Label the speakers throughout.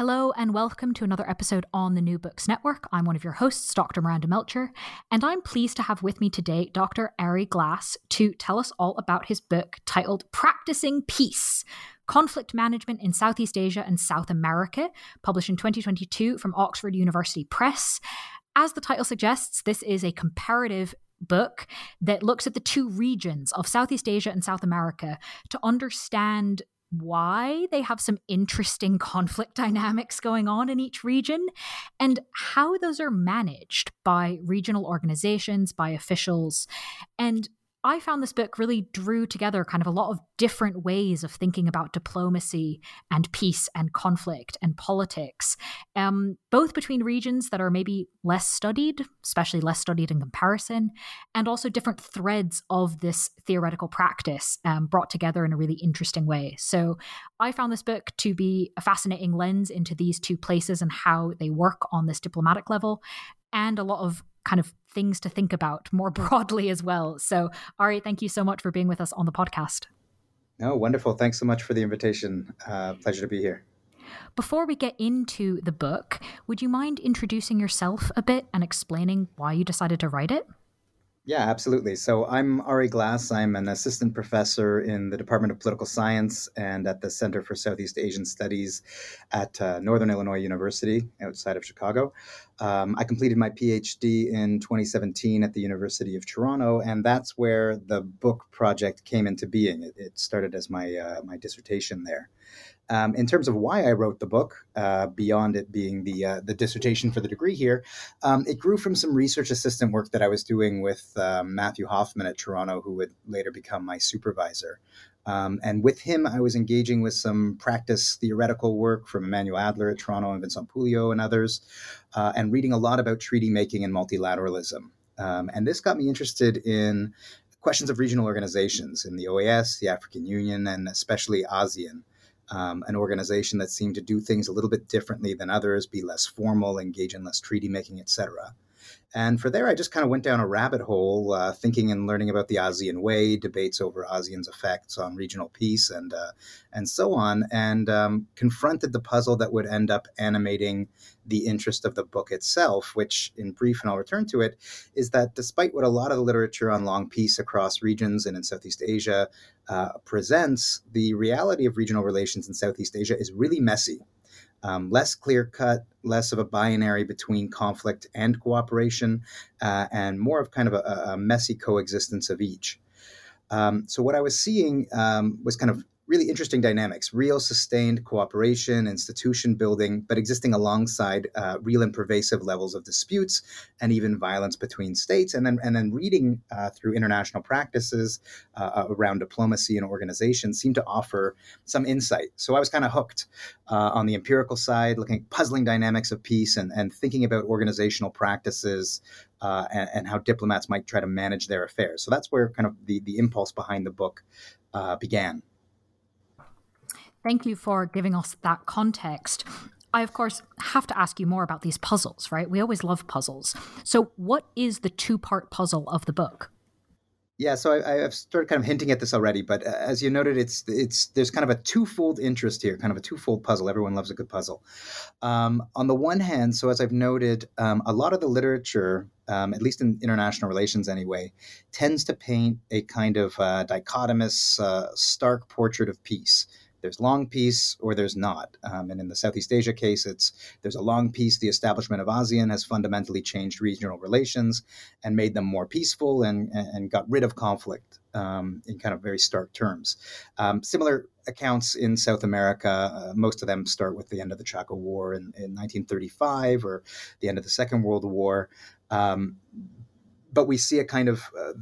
Speaker 1: Hello, and welcome to another episode on the New Books Network. I'm one of your hosts, Dr. Miranda Melcher, and I'm pleased to have with me today Dr. Aarie Glas to tell us all about his book titled Practicing Peace Conflict Management in Southeast Asia and South America, published in 2022 from Oxford University Press. As the title suggests, this is a comparative book that looks at the two regions of Southeast Asia and South America to understand why they have some interesting conflict dynamics going on in each region and how those are managed by regional organizations, by officials. And I found this book really drew together kind of a lot of different ways of thinking about diplomacy and peace and conflict and politics, um, both between regions that are maybe less studied, especially less studied in comparison, and also different threads of this theoretical practice um, brought together in a really interesting way. So I found this book to be a fascinating lens into these two places and how they work on this diplomatic level, and a lot of kind of things to think about more broadly as well. So, Aarie, thank you so much for being with us on the podcast.
Speaker 2: No, wonderful. Thanks so much for the invitation. Uh, pleasure to be here.
Speaker 1: Before we get into the book, would you mind introducing yourself a bit and explaining why you decided to write it?
Speaker 2: Yeah, absolutely. So I'm Aarie Glas. I'm an assistant professor in the Department of Political Science and at the Center for Southeast Asian Studies at uh, Northern Illinois University outside of Chicago. Um, I completed my PhD in 2017 at the University of Toronto, and that's where the book project came into being. It, it started as my uh, my dissertation there. Um, in terms of why I wrote the book, uh, beyond it being the uh, the dissertation for the degree here, um, it grew from some research assistant work that I was doing with um, Matthew Hoffmann at Toronto, who would later become my supervisor. Um, and with him, I was engaging with some practice theoretical work from Emanuel Adler at Toronto and Vincent Pouliot and others, uh, and reading a lot about treaty making and multilateralism. Um, and this got me interested in questions of regional organizations in the OAS, the African Union, and especially ASEAN um, an organization that seemed to do things a little bit differently than others, be less formal, engage in less treaty making, etc. And for there, I just kind of went down a rabbit hole, uh, thinking and learning about the ASEAN way, debates over ASEAN's effects on regional peace, and uh, and so on, and um, confronted the puzzle that would end up animating the interest of the book itself. Which, in brief, and I'll return to it, is that despite what a lot of the literature on long peace across regions and in Southeast Asia uh, presents, the reality of regional relations in Southeast Asia is really messy um, less clear cut, less of a binary between conflict and cooperation, uh, and more of kind of a, a messy coexistence of each. Um, so, what I was seeing um, was kind of really interesting dynamics real sustained cooperation, institution building, but existing alongside uh, real and pervasive levels of disputes and even violence between states. And then, and then reading uh, through international practices uh, around diplomacy and organization seemed to offer some insight. So I was kind of hooked uh, on the empirical side, looking at puzzling dynamics of peace and, and thinking about organizational practices uh, and, and, how diplomats might try to manage their affairs. So that's where kind of the, the impulse behind the book uh, began.
Speaker 1: Thank you for giving us that context. I, of course, have to ask you more about these puzzles, right? We always love puzzles. So, what is the two part puzzle of the book?
Speaker 2: Yeah, so I, have started kind of hinting at this already, but uh, as you noted, it's it's there's kind of a twofold interest here, kind of a twofold puzzle. Everyone loves a good puzzle. Um, on the one hand, so as I've noted, um, a lot of the literature, um, at least in international relations anyway, tends to paint a kind of uh, dichotomous, uh, stark portrait of peace there's long peace or there's not. Um, and in the Southeast Asia case, it's there's a long peace. The establishment of ASEAN has fundamentally changed regional relations and made them more peaceful and, and got rid of conflict um, in kind of very stark terms. Um, similar accounts in South America, uh, most of them start with the end of the Chaco War in, in 1935 or the end of the Second World War. Um, but we see a kind of uh,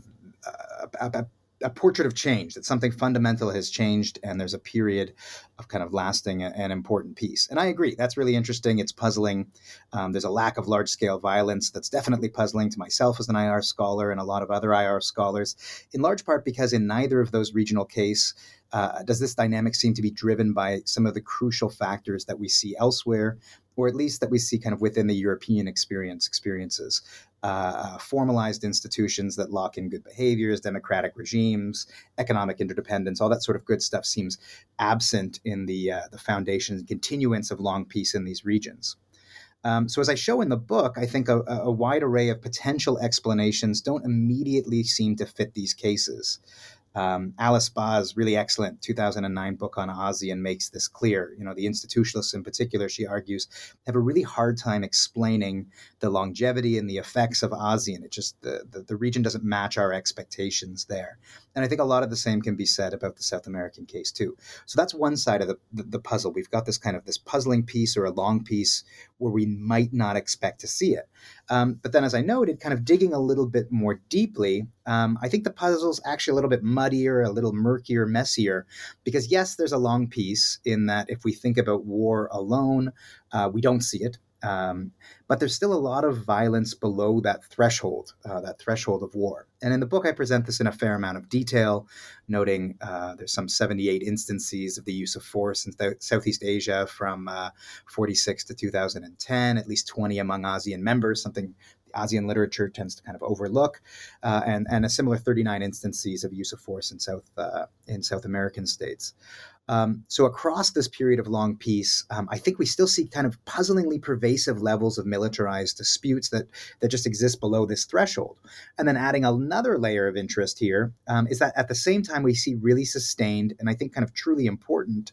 Speaker 2: a, a, a portrait of change that something fundamental has changed and there's a period of kind of lasting and important peace and i agree that's really interesting it's puzzling. Um, there's a lack of large scale violence that's definitely puzzling to myself as an ir scholar and a lot of other ir scholars in large part because in neither of those regional case uh, does this dynamic seem to be driven by some of the crucial factors that we see elsewhere or at least that we see kind of within the european experience experiences uh, formalized institutions that lock in good behaviors, democratic regimes, economic interdependence, all that sort of good stuff seems absent in the uh, the foundation and continuance of long peace in these regions. Um, so, as I show in the book, I think a, a, wide array of potential explanations don't immediately seem to fit these cases. Um, Alice Ba's really excellent 2009 book on ASEAN makes this clear. You know, the institutionalists in particular, she argues, have a really hard time explaining the longevity and the effects of ASEAN. It just, the, the, the region doesn't match our expectations there. And I think a lot of the same can be said about the South American case too. So that's one side of the, the, the puzzle. We've got this kind of this puzzling peace or a long peace where we might not expect to see it. Um, but then, as I noted, kind of digging a little bit more deeply, um, I think the puzzle's actually a little bit muddier, a little murkier, messier, because yes, there's a long peace in that if we think about war alone, uh, we don't see it. Um, but there's still a lot of violence below that threshold, uh, that threshold of war. And in the book, I present this in a fair amount of detail, noting uh, there's some 78 instances of the use of force in th- Southeast Asia from uh, 46 to 2010, at least 20 among ASEAN members, something ASEAN literature tends to kind of overlook, uh, and and a similar 39 instances of use of force in South uh, in South American states. Um, so across this period of long peace, um, I think we still see kind of puzzlingly pervasive levels of militarized disputes that that just exist below this threshold. And then adding another layer of interest here um, is that at the same time we see really sustained and I think kind of truly important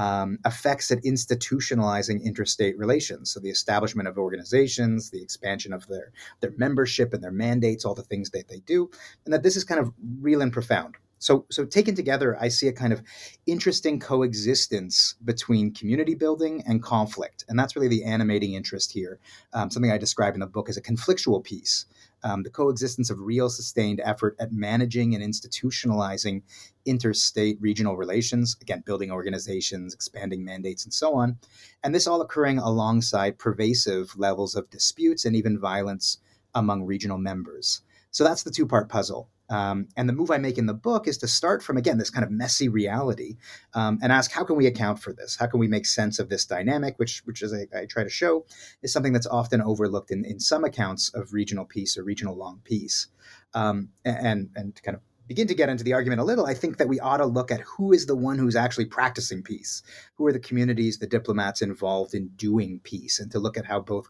Speaker 2: um, effects at institutionalizing interstate relations. So the establishment of organizations, the expansion of their their membership and their mandates, all the things that they do, and that this is kind of real and profound. So, so taken together, I see a kind of interesting coexistence between community building and conflict, and that's really the animating interest here. Um, something I describe in the book as a conflictual peace. Um, the coexistence of real sustained effort at managing and institutionalizing interstate regional relations, again, building organizations, expanding mandates, and so on. And this all occurring alongside pervasive levels of disputes and even violence among regional members. So that's the two part puzzle. Um, and the move I make in the book is to start from, again, this kind of messy reality um, and ask how can we account for this? How can we make sense of this dynamic, which, which as I, I try to show, is something that's often overlooked in, in some accounts of regional peace or regional long peace. Um, and, and kind of begin to get into the argument a little, I think that we ought to look at who is the one who's actually practicing peace. Who are the communities, the diplomats involved in doing peace, and to look at how both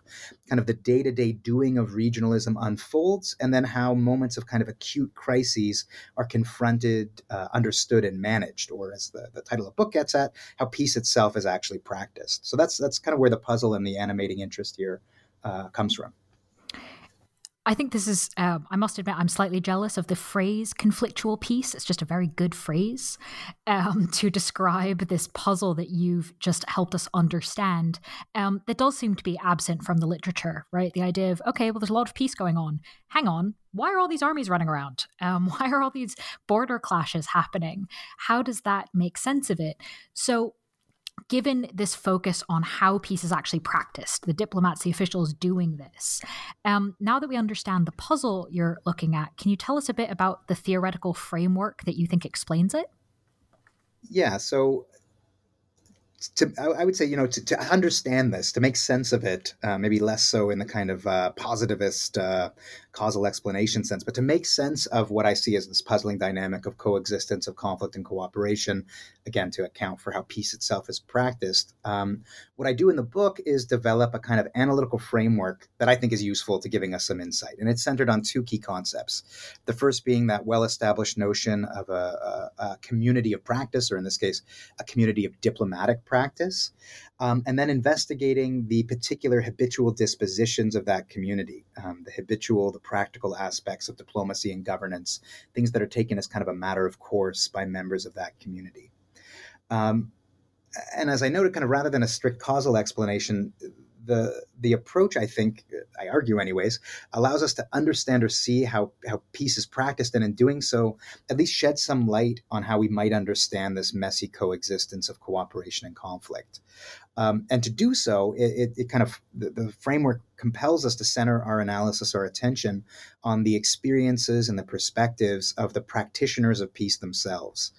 Speaker 2: kind of the day to day doing of regionalism unfolds, and then how moments of kind of acute crises are confronted, uh, understood, and managed, or as the, the title of the book gets at, how peace itself is actually practiced. So that's that's kind of where the puzzle and the animating interest here uh, comes from.
Speaker 1: I think this is, um, I must admit, I'm slightly jealous of the phrase conflictual peace. It's just a very good phrase um, to describe this puzzle that you've just helped us understand um, that does seem to be absent from the literature, right? The idea of, okay, well, there's a lot of peace going on. Hang on, why are all these armies running around? Um, why are all these border clashes happening? How does that make sense of it? So, given this focus on how peace is actually practiced, the diplomats, the officials doing this, um, now that we understand the puzzle you're looking at, can you tell us a bit about the theoretical framework that you think explains it?
Speaker 2: Yeah, so to I would say you know to, to understand this to make sense of it uh, maybe less so in the kind of uh, positivist uh, causal explanation sense but to make sense of what I see as this puzzling dynamic of coexistence of conflict and cooperation again to account for how peace itself is practiced um, what I do in the book is develop a kind of analytical framework that I think is useful to giving us some insight and it's centered on two key concepts. The first being that well-established notion of a, a, a community of practice or in this case a community of diplomatic practice, um, and then investigating the particular habitual dispositions of that community, um, the habitual, the practical aspects of diplomacy and governance, things that are taken as kind of a matter of course by members of that community. Um, and as I noted, kind of rather than a strict causal explanation, the the approach, I think, I argue, anyways, allows us to understand or see how how peace is practiced, and in doing so, at least shed some light on how we might understand this messy coexistence of cooperation and conflict. Um, and to do so, it, it, it kind of the, the, framework compels us to center our analysis, our attention on the experiences and the perspectives of the practitioners of peace themselves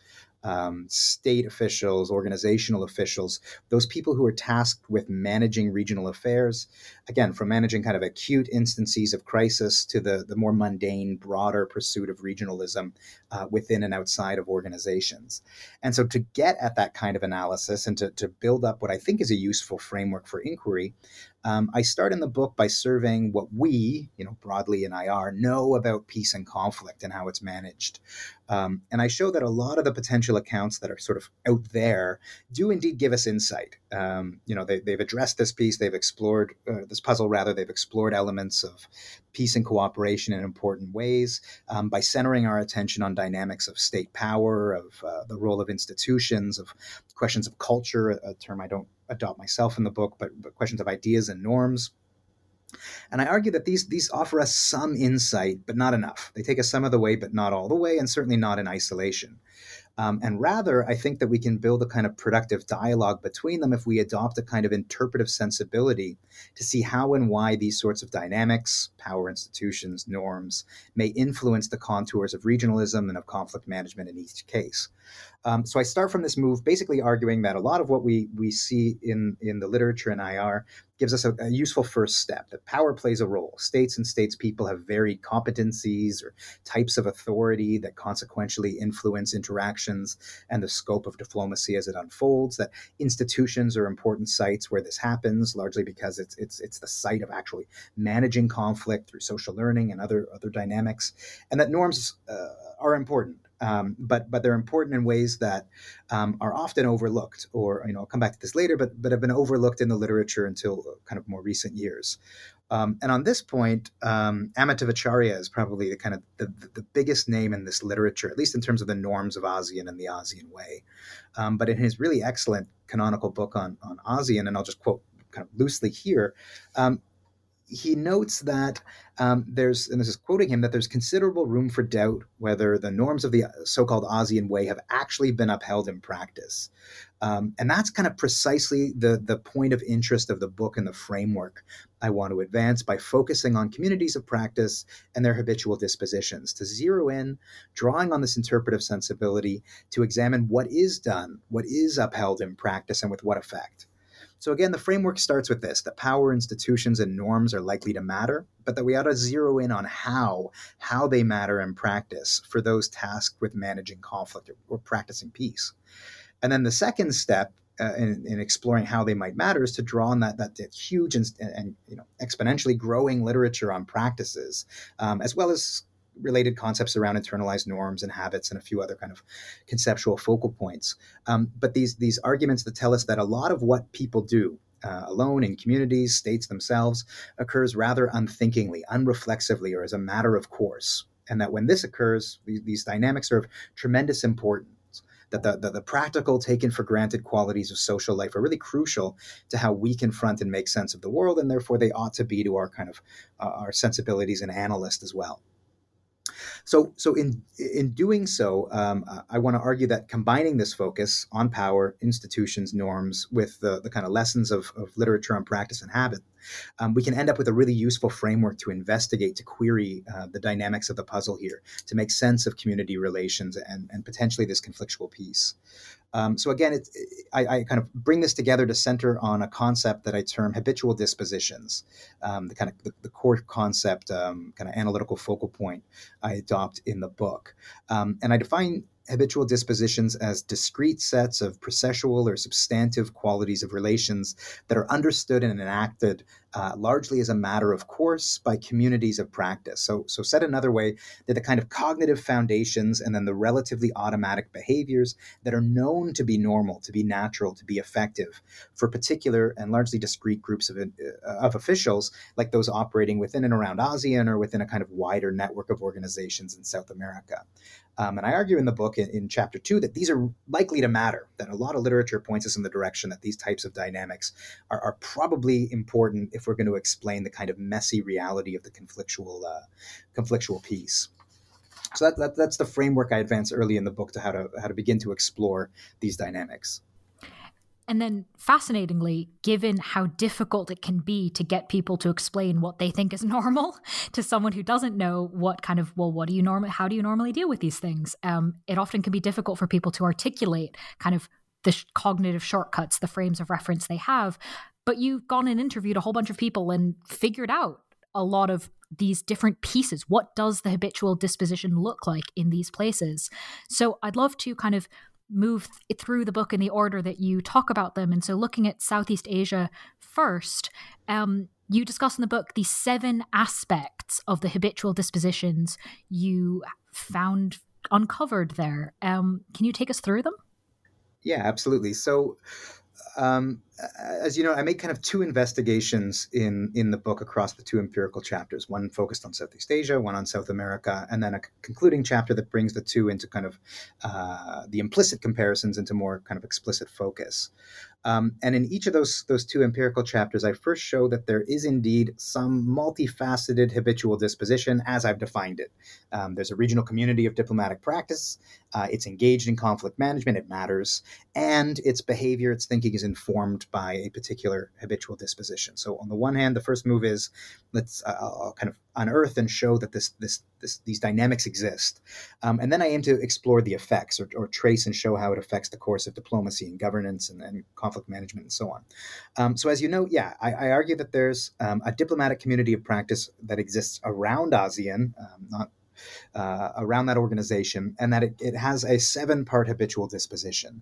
Speaker 2: um, state officials, organizational officials, those people who are tasked with managing regional affairs, again, from managing kind of acute instances of crisis to the, the more mundane, broader pursuit of regionalism uh, within and outside of organizations. And so to get at that kind of analysis and to, to build up what I think is a useful framework for inquiry, um, I start in the book by surveying what we, you know, broadly in IR, know about peace and conflict and how it's managed. Um, and I show that a lot of the potential accounts that are sort of out there do indeed give us insight. Um, you know, they, have addressed this piece, they've explored uh, this puzzle, rather, they've explored elements of peace and cooperation in important ways um, by centering our attention on dynamics of state power, of uh, the role of institutions, of questions of culture, a term I don't adopt myself in the book, but, but questions of ideas and norms. And I argue that these these offer us some insight, but not enough. They take us some of the way, but not all the way, and certainly not in isolation. Um, and rather, I think that we can build a kind of productive dialogue between them if we adopt a kind of interpretive sensibility to see how and why these sorts of dynamics, power institutions, norms may influence the contours of regionalism and of conflict management in each case. Um, so I start from this move, basically arguing that a lot of what we we see in in the literature in IR gives us a, a, useful first step. That power plays a role. States and states people have varied competencies or types of authority that consequentially influence interactions and the scope of diplomacy as it unfolds. That institutions are important sites where this happens, largely because it's it's it's the site of actually managing conflict through social learning and other other dynamics, and that norms uh, are important. Um, but but they're important in ways that um, are often overlooked, or you know, I'll come back to this later, but but have been overlooked in the literature until kind of more recent years. Um, and on this point, um, Acharya is probably the kind of the, the, biggest name in this literature, at least in terms of the norms of ASEAN and the ASEAN way. Um, but in his really excellent canonical book on on ASEAN, and I'll just quote kind of loosely here, um, he notes that um, there's, and this is quoting him, that there's considerable room for doubt whether the norms of the so called ASEAN way have actually been upheld in practice. Um, and that's kind of precisely the, the point of interest of the book and the framework I want to advance by focusing on communities of practice and their habitual dispositions, to zero in, drawing on this interpretive sensibility to examine what is done, what is upheld in practice, and with what effect. So again, the framework starts with this that power institutions and norms are likely to matter, but that we ought to zero in on how, how they matter in practice for those tasked with managing conflict or, or practicing peace. And then the second step uh, in, in, exploring how they might matter is to draw on that that, that huge and, and, you know exponentially growing literature on practices, um, as well as related concepts around internalized norms and habits and a few other kind of conceptual focal points. Um, but these these arguments that tell us that a lot of what people do uh, alone in communities, states themselves, occurs rather unthinkingly, unreflexively, or as a matter of course. And that when this occurs, these, these dynamics are of tremendous importance. That the, the, the, practical, taken for granted qualities of social life are really crucial to how we confront and make sense of the world, and therefore they ought to be to our kind of uh, our sensibilities and analyst as well. So, so in in doing so, um, I want to argue that combining this focus on power, institutions, norms, with the, the kind of lessons of, of literature on practice and habit, um, we can end up with a really useful framework to investigate, to query uh, the dynamics of the puzzle here, to make sense of community relations and, and potentially this conflictual peace. Um, so again, I, I, kind of bring this together to center on a concept that I term habitual dispositions, um, the kind of the, the core concept, um, kind of analytical focal point I adopt in the book, um, and I define habitual dispositions as discrete sets of processual or substantive qualities of relations that are understood and enacted uh, largely as a matter of course by communities of practice. So, so said another way, they're the kind of cognitive foundations and then the relatively automatic behaviors that are known to be normal, to be natural, to be effective for particular and largely discrete groups of, uh, of officials, like those operating within and around ASEAN or within a kind of wider network of organizations in South America. Um, and I argue in the book in, in, chapter two that these are likely to matter, that a lot of literature points us in the direction that these types of dynamics are, are probably important if we're going to explain the kind of messy reality of the conflictual, uh, conflictual peace. So that, that, that's the framework I advance early in the book to how to how to begin to explore these dynamics.
Speaker 1: And then, fascinatingly, given how difficult it can be to get people to explain what they think is normal to someone who doesn't know what kind of, well, what do you normally, how do you normally deal with these things? Um, it often can be difficult for people to articulate kind of the sh- cognitive shortcuts, the frames of reference they have. But you've gone and interviewed a whole bunch of people and figured out a lot of these different pieces. What does the habitual disposition look like in these places? So I'd love to kind of move th- through the book in the order that you talk about them. And so, looking at Southeast Asia first, um, you discuss in the book the seven aspects of the habitual dispositions you found uncovered there. Um, can you take us through them?
Speaker 2: Yeah, absolutely. So, um, as you know, I make kind of two investigations in in the book across the two empirical chapters. One focused on Southeast Asia, one on South America, and then a concluding chapter that brings the two into kind of uh, the implicit comparisons into more kind of explicit focus. Um, and in each of those those two empirical chapters, I first show that there is indeed some multifaceted habitual disposition as I've defined it. Um, there's a regional community of diplomatic practice. Uh, it's engaged in conflict management. It matters, and its behavior, its thinking is informed by a particular habitual disposition. So on the one hand, the first move is let's uh, I'll kind of unearth and show that this this, this these dynamics exist, um, and then I aim to explore the effects or, or, trace and show how it affects the course of diplomacy and governance and, and conflict management and so on. Um, so as you know, yeah, I, I argue that there's um, a diplomatic community of practice that exists around ASEAN, um, not uh, around that organization, and that it, it has a seven part habitual disposition.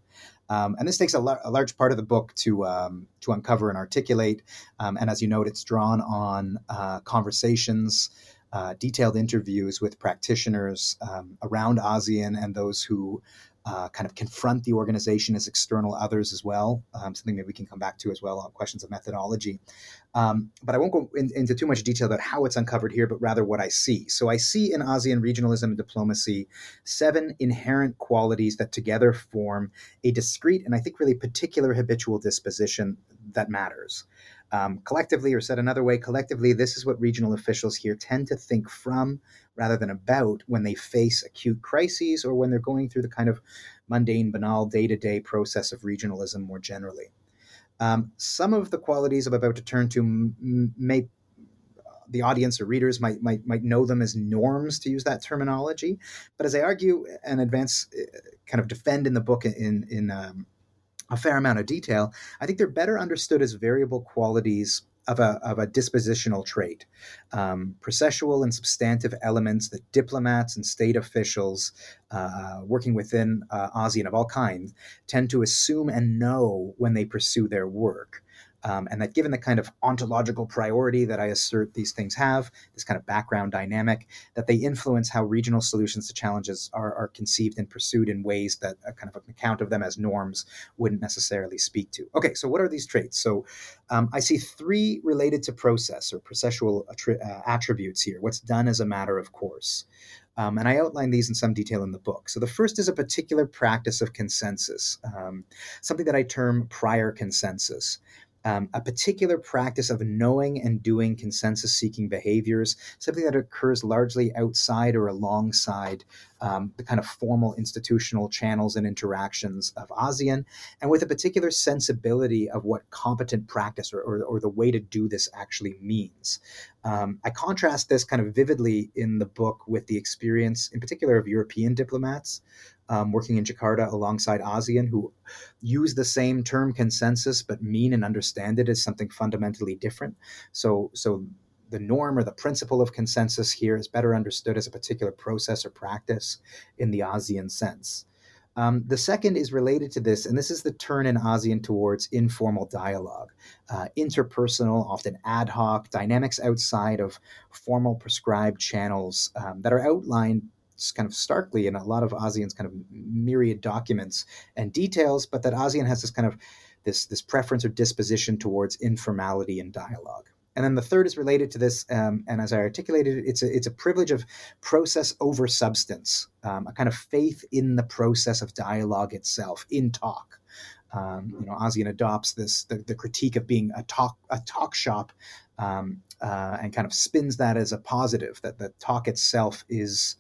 Speaker 2: Um, and this takes a, a, large part of the book to, um, to uncover and articulate. Um, and as you note, it's drawn on uh, conversations. Uh, detailed interviews with practitioners um, around ASEAN and those who uh, kind of confront the organization as external others as well. Um, something that we can come back to as well on questions of methodology. Um, but I won't go in, into too much detail about how it's uncovered here, but rather what I see. So I see in ASEAN regionalism and diplomacy seven inherent qualities that together form a discrete and I think really particular habitual disposition that matters. Um, collectively, or said another way, collectively, this is what regional officials here tend to think from rather than about when they face acute crises or when they're going through the kind of mundane, banal, day to day process of regionalism more generally. Um, some of the qualities I'm about to turn to m- may the audience or readers might, might might know them as norms to use that terminology, but as I argue and advance, uh, kind of defend in the book in in um, a fair amount of detail, I think they're better understood as variable qualities of a, of a dispositional trait, um, processual and substantive elements that diplomats and state officials uh, working within uh, ASEAN of all kinds tend to assume and know when they pursue their work. Um, and that given the kind of ontological priority that I assert these things have, this kind of background dynamic, that they influence how regional solutions to challenges are, are conceived and pursued in ways that a kind of an account of them as norms wouldn't necessarily speak to. Okay, so what are these traits? So um, I see three related to process or processual attri- uh, attributes here, what's done as a matter of course. Um, and I outline these in some detail in the book. So the first is a particular practice of consensus, um, something that I term prior consensus um, a particular practice of knowing and doing consensus seeking behaviors, something that occurs largely outside or alongside um, the kind of formal institutional channels and interactions of ASEAN, and with a particular sensibility of what competent practice or, or, or the way to do this actually means. Um, I contrast this kind of vividly in the book with the experience, in particular, of European diplomats um, working in Jakarta alongside ASEAN who use the same term consensus but mean and understand it as something fundamentally different. So, so the norm or the principle of consensus here is better understood as a particular process or practice in the ASEAN sense. Um, the second is related to this, and this is the turn in ASEAN towards informal dialogue, uh, interpersonal, often ad hoc, dynamics outside of formal prescribed channels um, that are outlined kind of starkly in a lot of ASEAN's kind of myriad documents and details, but that ASEAN has this kind of this this preference or disposition towards informality and dialogue. And then the third is related to this, um, and as I articulated, it's a it's a privilege of process over substance, um, a kind of faith in the process of dialogue itself, in talk. Um, you know, ASEAN adopts this the, the, critique of being a talk a talk shop, um, uh, and kind of spins that as a positive that the talk itself is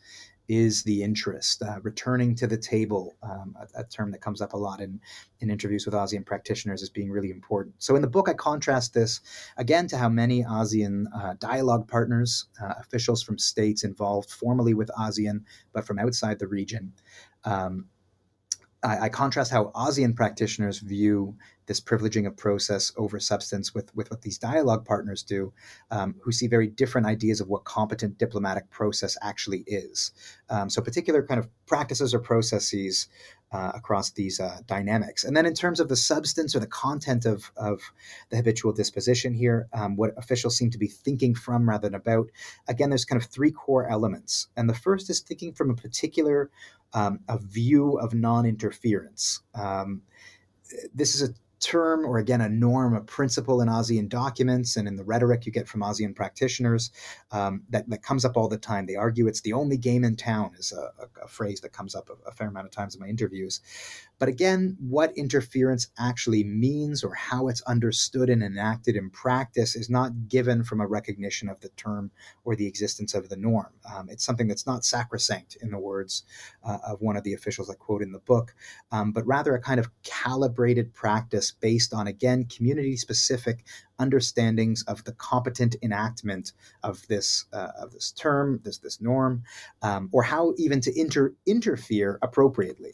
Speaker 2: is the interest. Uh, returning to the table, um, a, a, term that comes up a lot in, in interviews with ASEAN practitioners, as being really important. So in the book, I contrast this again to how many ASEAN uh, dialogue partners, uh, officials from states involved formally with ASEAN, but from outside the region, um, I, I, contrast how ASEAN practitioners view this privileging of process over substance with, with what these dialogue partners do, um, who see very different ideas of what competent diplomatic process actually is. Um, so, particular kind of practices or processes uh, across these uh, dynamics. And then, in terms of the substance or the content of, of the habitual disposition here, um, what officials seem to be thinking from rather than about, again, there's kind of three core elements. And the first is thinking from a particular um, a view of non interference. Um, this is a term or again a norm, a principle in ASEAN documents and in the rhetoric you get from ASEAN practitioners um, that, that comes up all the time. They argue it's the only game in town is a, a, a phrase that comes up a, a, fair amount of times in my interviews. But again, what interference actually means or how it's understood and enacted in practice is not given from a recognition of the term or the existence of the norm. Um, it's something that's not sacrosanct, in the words uh, of one of the officials I quote in the book, um, but rather a kind of calibrated practice based on, again, community specific understandings of the competent enactment of this uh, of this term, this this norm, um, or how even to inter- interfere appropriately.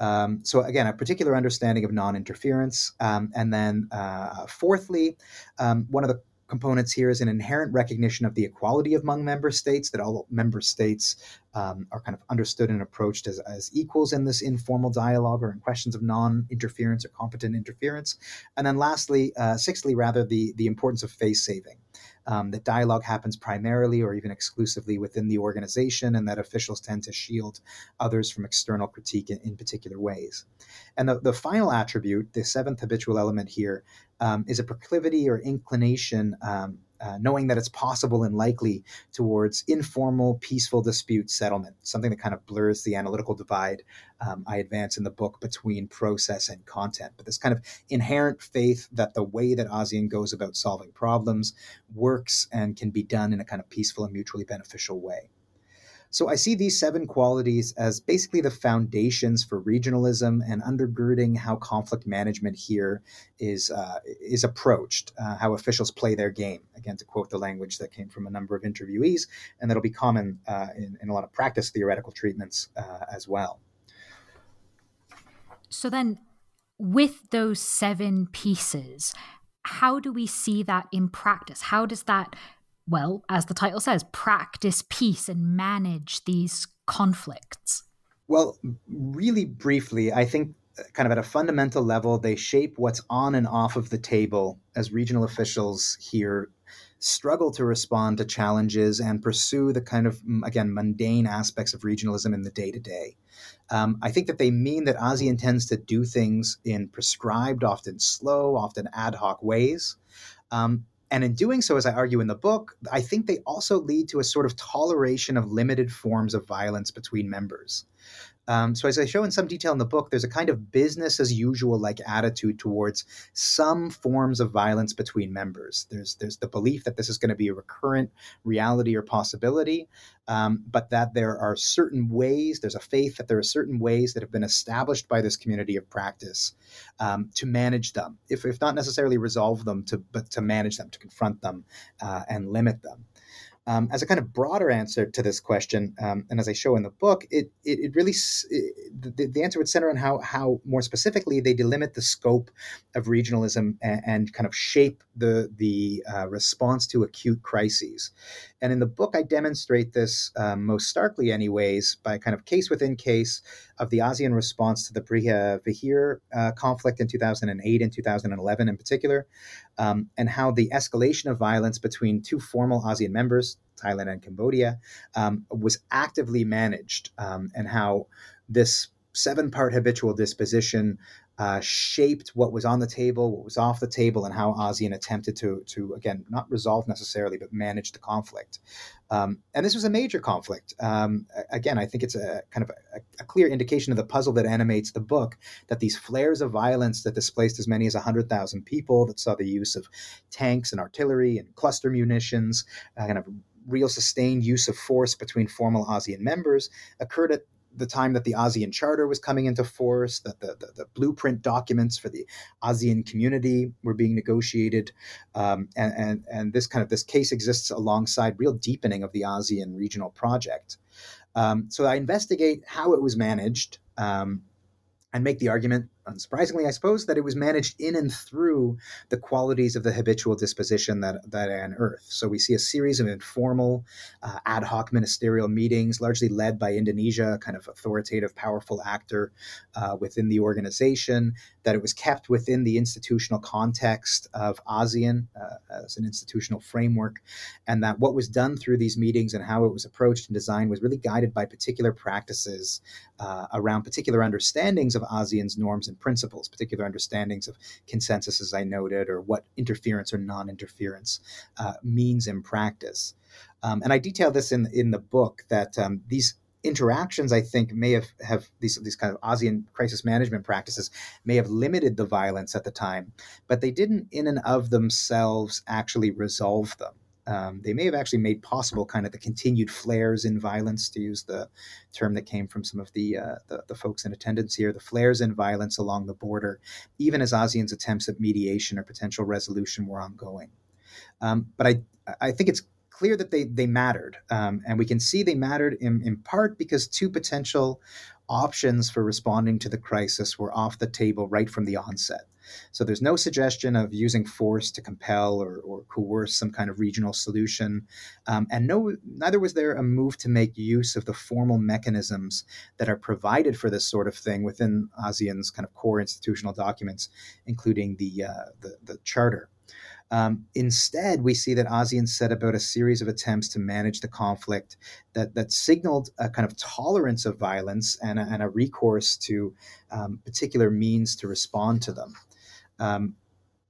Speaker 2: Um, so again, a particular understanding of non-interference, um, and then uh, fourthly, um, one of the components here is an inherent recognition of the equality among member states, that all member states um, are kind of understood and approached as, as equals in this informal dialogue or in questions of non interference or competent interference. And then lastly, uh, sixthly, rather, the, the importance of face saving um, that dialogue happens primarily or even exclusively within the organization, and that officials tend to shield others from external critique in, in particular ways. And the, the final attribute, the seventh habitual element here, um, is a proclivity or inclination um, uh, knowing that it's possible and likely towards informal, peaceful dispute settlement, something that kind of blurs the analytical divide um, I advance in the book between process and content. But this kind of inherent faith that the way that ASEAN goes about solving problems works and can be done in a kind of peaceful and mutually beneficial way. So I see these seven qualities as basically the foundations for regionalism and undergirding how conflict management here is uh, is approached, uh, how officials play their game. Again, to quote the language that came from a number of interviewees, and that'll be common uh, in, in, a lot of practice theoretical treatments uh, as well.
Speaker 1: So then, with those seven pieces, how do we see that in practice? How does that well, as the title says, practice peace and manage these conflicts?
Speaker 2: Well, really briefly, I think uh, kind of at a fundamental level, they shape what's on and off of the table as regional officials here struggle to respond to challenges and pursue the kind of, again, mundane aspects of regionalism in the day to day. I think that they mean that ASEAN tends to do things in prescribed, often slow, often ad hoc ways. Um, and in doing so, as I argue in the book, I think they also lead to a sort of toleration of limited forms of violence between members. Um, so, as I show in some detail in the book, there's a kind of business as usual like attitude towards some forms of violence between members. There's there's the belief that this is going to be a recurrent reality or possibility, um, but that there are certain ways. There's a faith that there are certain ways that have been established by this community of practice um, to manage them, if if not necessarily resolve them, to but to manage them, to confront them, uh, and limit them. Um, as a kind of broader answer to this question, um, and as I show in the book, it it, it really it, the, the answer would center on how how more specifically they delimit the scope of regionalism and, and kind of shape the the uh, response to acute crises. And in the book, I demonstrate this um, most starkly, anyways, by kind of case within case of the ASEAN response to the Vihear uh, conflict in 2008 and 2011 in particular, um, and how the escalation of violence between two formal ASEAN members, Thailand and Cambodia, um, was actively managed, um, and how this seven part habitual disposition uh, shaped what was on the table, what was off the table, and how ASEAN attempted to, to again, not resolve necessarily, but manage the conflict. Um, and this was a major conflict. Um, again, I think it's a kind of a, a, clear indication of the puzzle that animates the book that these flares of violence that displaced as many as 100,000 people, that saw the use of tanks and artillery and cluster munitions, uh, kind of real sustained use of force between formal ASEAN members, occurred at the time that the ASEAN Charter was coming into force, that the, the, the blueprint documents for the ASEAN community were being negotiated, um, and, and, and this kind of this case exists alongside real deepening of the ASEAN regional project. Um, so I investigate how it was managed. Um, and make the argument, unsurprisingly, I suppose, that it was managed in and through the qualities of the habitual disposition that, that I unearth. So we see a series of informal, uh, ad hoc ministerial meetings, largely led by Indonesia, kind of authoritative, powerful actor uh, within the organization, that it was kept within the institutional context of ASEAN uh, as an institutional framework, and that what was done through these meetings and how it was approached and designed was really guided by particular practices uh, around particular understandings of ASEAN's norms and principles, particular understandings of consensus, as I noted, or what interference or non interference uh, means in practice. Um, and I detail this in, in the book that um, these interactions, I think, may have, have these, these kind of ASEAN crisis management practices may have limited the violence at the time, but they didn't, in and of themselves, actually resolve them um, they may have actually made possible kind of the continued flares in violence, to use the term that came from some of the, uh, the, the folks in attendance here, the flares in violence along the border, even as ASEAN's attempts at mediation or potential resolution were ongoing. Um, but I I think it's clear that they they mattered, um, and we can see they mattered in in part because two potential options for responding to the crisis were off the table right from the onset. So there's no suggestion of using force to compel or, or coerce some kind of regional solution, um, and no, neither was there a move to make use of the formal mechanisms that are provided for this sort of thing within ASEAN's kind of core institutional documents, including the uh, the, the charter. Um, instead, we see that ASEAN set about a series of attempts to manage the conflict that, that signaled a kind of tolerance of violence and a, and a recourse to um, particular means to respond to them. Um,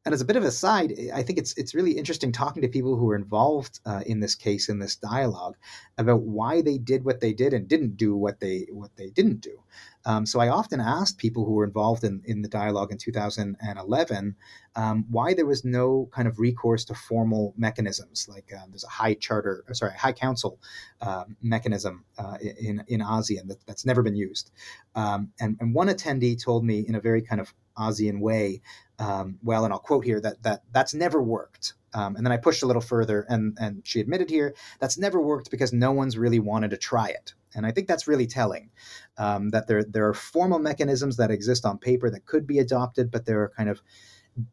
Speaker 2: and as a bit of a side, I think it's it's really interesting talking to people who were involved uh, in this case in this dialogue about why they did what they did and didn't do what they what they didn't do. Um, so I often asked people who were involved in, in the dialogue in 2011 um, why there was no kind of recourse to formal mechanisms like uh, there's a high charter, sorry, high council uh, mechanism uh, in in ASEAN that, that's never been used. Um, and, and one attendee told me in a very kind of ASEAN way um, well, and I'll quote here that that that's never worked. Um, and then I pushed a little further, and and she admitted here that's never worked because no one's really wanted to try it. And I think that's really telling um, that there there are formal mechanisms that exist on paper that could be adopted, but there are kind of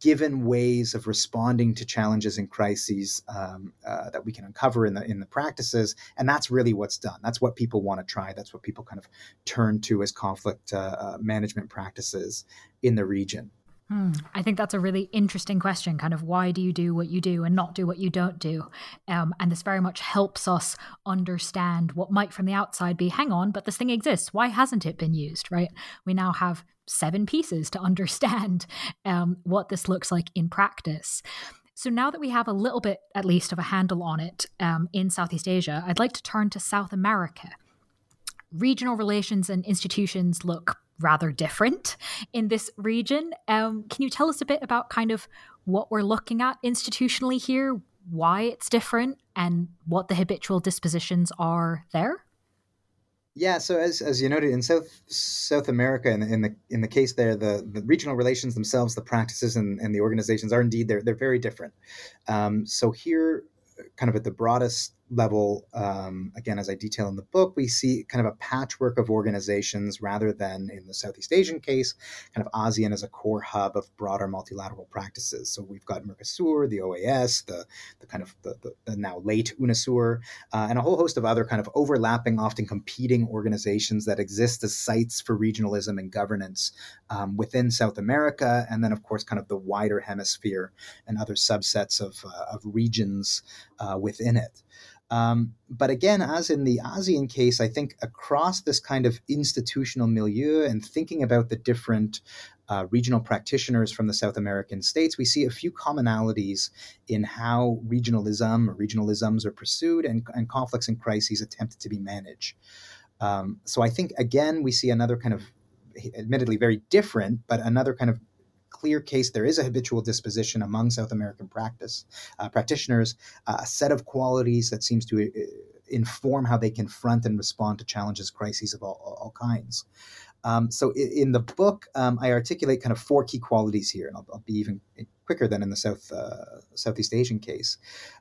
Speaker 2: given ways of responding to challenges and crises um, uh, that we can uncover in the in the practices, and that's really what's done. That's what people want to try. That's what people kind of turn to as conflict uh, uh, management practices in the region.
Speaker 1: Hmm. I think that's a really interesting question. Kind of why do you do what you do and not do what you don't do? Um, and this very much helps us understand what might from the outside be hang on, but this thing exists. Why hasn't it been used, right? We now have seven pieces to understand um, what this looks like in practice. So now that we have a little bit, at least, of a handle on it um, in Southeast Asia, I'd like to turn to South America. Regional relations and institutions look rather different in this region. Um, can you tell us a bit about kind of what we're looking at institutionally here, why it's different, and what the habitual dispositions are there?
Speaker 2: Yeah, so as, as you noted in South South America, in the in the, in the case there, the, the regional relations themselves, the practices and, and the organizations are indeed they're they're very different. Um, so here, kind of at the broadest level, um, again, as I detail in the book, we see kind of a patchwork of organizations rather than in the Southeast Asian case, kind of ASEAN as a core hub of broader multilateral practices. So we've got Mercosur, the OAS, the, the kind of the, the, the now late UNASUR, uh, and a whole host of other kind of overlapping, often competing organizations that exist as sites for regionalism and governance um, within South America, and then, of course, kind of the wider hemisphere and other subsets of, uh, of regions uh, within it. Um, but again, as in the ASEAN case, I think across this kind of institutional milieu and thinking about the different uh, regional practitioners from the South American states, we see a few commonalities in how regionalism or regionalisms are pursued and, and conflicts and crises attempted to be managed. Um, so I think, again, we see another kind of admittedly very different, but another kind of clear case there is a habitual disposition among South American practice uh, practitioners, uh, a set of qualities that seems to uh, inform how they confront and respond to challenges, crises of all, all kinds. Um, so in, in, the book, um, I articulate kind of four key qualities here, and I'll, I'll be even quicker than in the South uh, Southeast Asian case.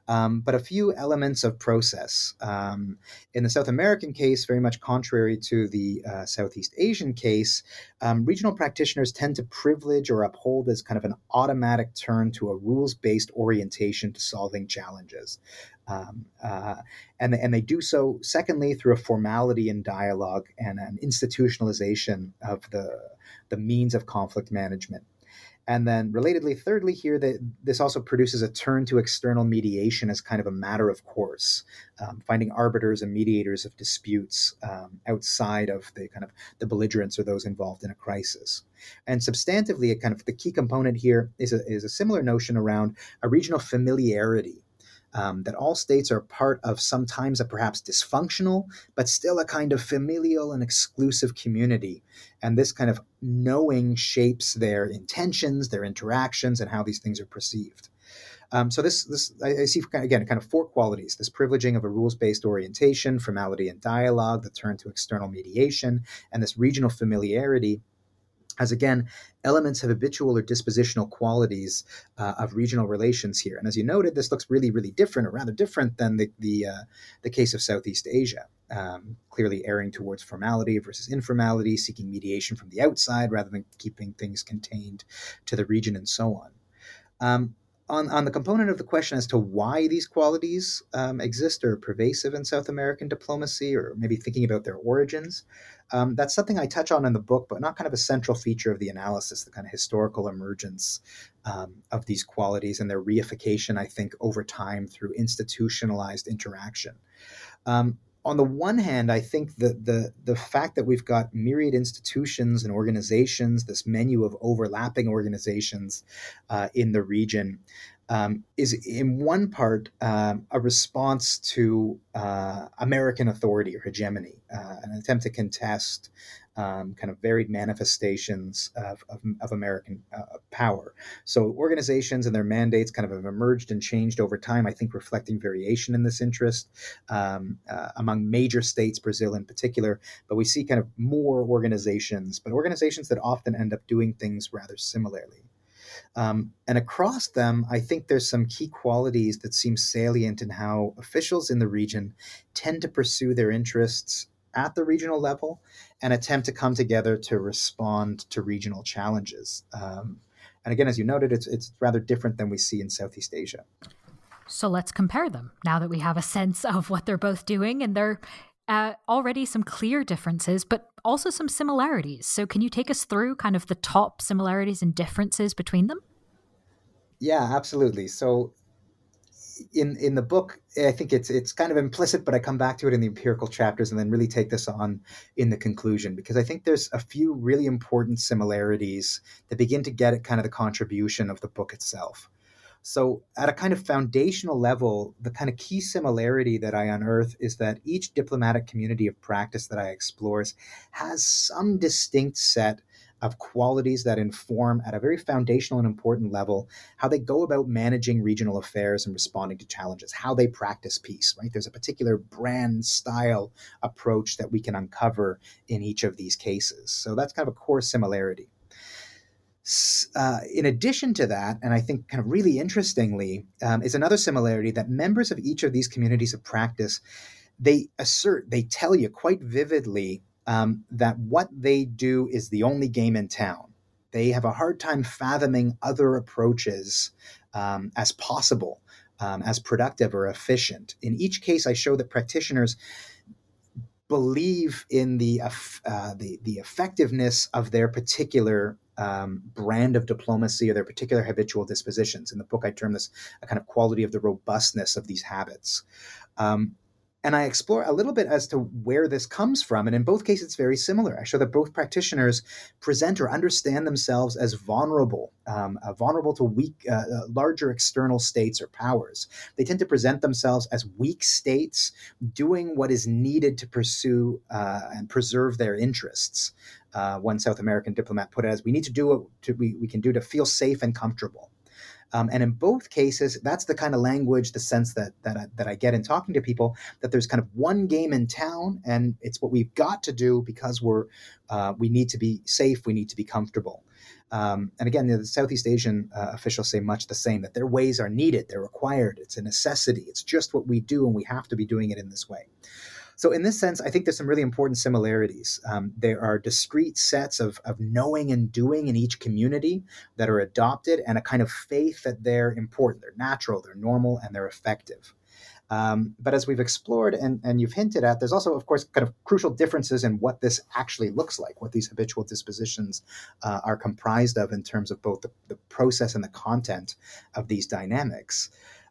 Speaker 2: Um, but a few elements of process. Um, in the South American case, very much contrary to the uh, Southeast Asian case, um, regional practitioners tend to privilege or uphold as kind of an automatic turn to a rules based orientation to solving challenges. Um, uh, and, and they do so, secondly, through a formality in dialogue and an institutionalization of the, the means of conflict management. And then, relatedly, thirdly, here that this also produces a turn to external mediation as kind of a matter of course, um, finding arbiters and mediators of disputes um, outside of the kind of the belligerents or those involved in a crisis. And substantively, a kind of the key component here is a, is a similar notion around a regional familiarity um, that all states are part of sometimes a perhaps dysfunctional, but still a kind of familial and exclusive community. And this kind of knowing shapes their intentions, their interactions, and how these things are perceived. Um, so this, this I, I, see again kind of four qualities: this privileging of a rules-based orientation, formality and dialogue, the turn to external mediation, and this regional familiarity as again elements of habitual or dispositional qualities uh, of regional relations here. And as you noted, this looks really, really different, or rather different than the the, uh, the case of Southeast Asia. Um, clearly erring towards formality versus informality, seeking mediation from the outside rather than keeping things contained to the region, and so on. Um, on, on the component of the question as to why these qualities um, exist or are pervasive in South American diplomacy, or maybe thinking about their origins, um, that's something I touch on in the book, but not kind of a central feature of the analysis, the kind of historical emergence um, of these qualities and their reification, I think, over time through institutionalized interaction. Um, on the one hand, I think that the the fact that we've got myriad institutions and organizations, this menu of overlapping organizations uh, in the region, um, is in one part um, a response to uh, American authority or hegemony, uh, an attempt to contest um, kind of varied manifestations of, of, of American uh, power. So organizations and their mandates kind of have emerged and changed over time, I think reflecting variation in this interest um, uh, among major states, Brazil in particular. But we see kind of more organizations, but organizations that often end up doing things rather similarly. Um, and across them, I think there's some key qualities that seem salient in how officials in the region tend to pursue their interests at the regional level and attempt to come together to respond to regional challenges. Um, and again, as you noted, it's, it's rather different than we see in Southeast Asia.
Speaker 1: So let's compare them now that we have a sense of what they're both doing and there are uh, already some clear differences, but also some similarities. So, can you take us through kind of the top similarities and differences between them?
Speaker 2: Yeah, absolutely. So, in in the book, I think it's it's kind of implicit, but I come back to it in the empirical chapters and then really take this on in the conclusion because I think there's a few really important similarities that begin to get at kind of the contribution of the book itself. So, at a kind of foundational level, the kind of key similarity that I unearth is that each diplomatic community of practice that I explores has some distinct set of qualities that inform at a very foundational and important level how they go about managing regional affairs and responding to challenges, how they practice peace, right? There's a particular brand style approach that we can uncover in each of these cases. So that's kind of a core similarity. Uh, in addition to that, and I think kind of really interestingly, um, is another similarity that members of each of these communities of practice they assert, they tell you quite vividly um, that what they do is the only game in town. They have a hard time fathoming other approaches um, as possible, um, as productive or efficient. In each case, I show that practitioners believe in the uh, the, the effectiveness of their particular um, brand of diplomacy or their particular habitual dispositions. In the book, I term this a kind of quality of the robustness of these habits. Um, and I explore a little bit as to where this comes from. And in both cases, it's very similar. I show that both practitioners present or understand themselves as vulnerable, um, uh, vulnerable to weak, uh, uh, larger external states or powers. They tend to present themselves as weak states doing what is needed to pursue uh, and preserve their interests. Uh, one South American diplomat put it as, "We need to do what we, we can do to feel safe and comfortable." Um, and in both cases, that's the kind of language, the sense that that I, that I get in talking to people that there's kind of one game in town, and it's what we've got to do because we're uh, we need to be safe, we need to be comfortable. Um, and again, the Southeast Asian uh, officials say much the same that their ways are needed, they're required, it's a necessity, it's just what we do, and we have to be doing it in this way. So, in this sense, I think there's some really important similarities. Um, there are discrete sets of, of knowing and doing in each community that are adopted, and a kind of faith that they're important, they're natural, they're normal, and they're effective. Um, but as we've explored and, and you've hinted at, there's also, of course, kind of crucial differences in what this actually looks like, what these habitual dispositions uh, are comprised of in terms of both the, the process and the content of these dynamics.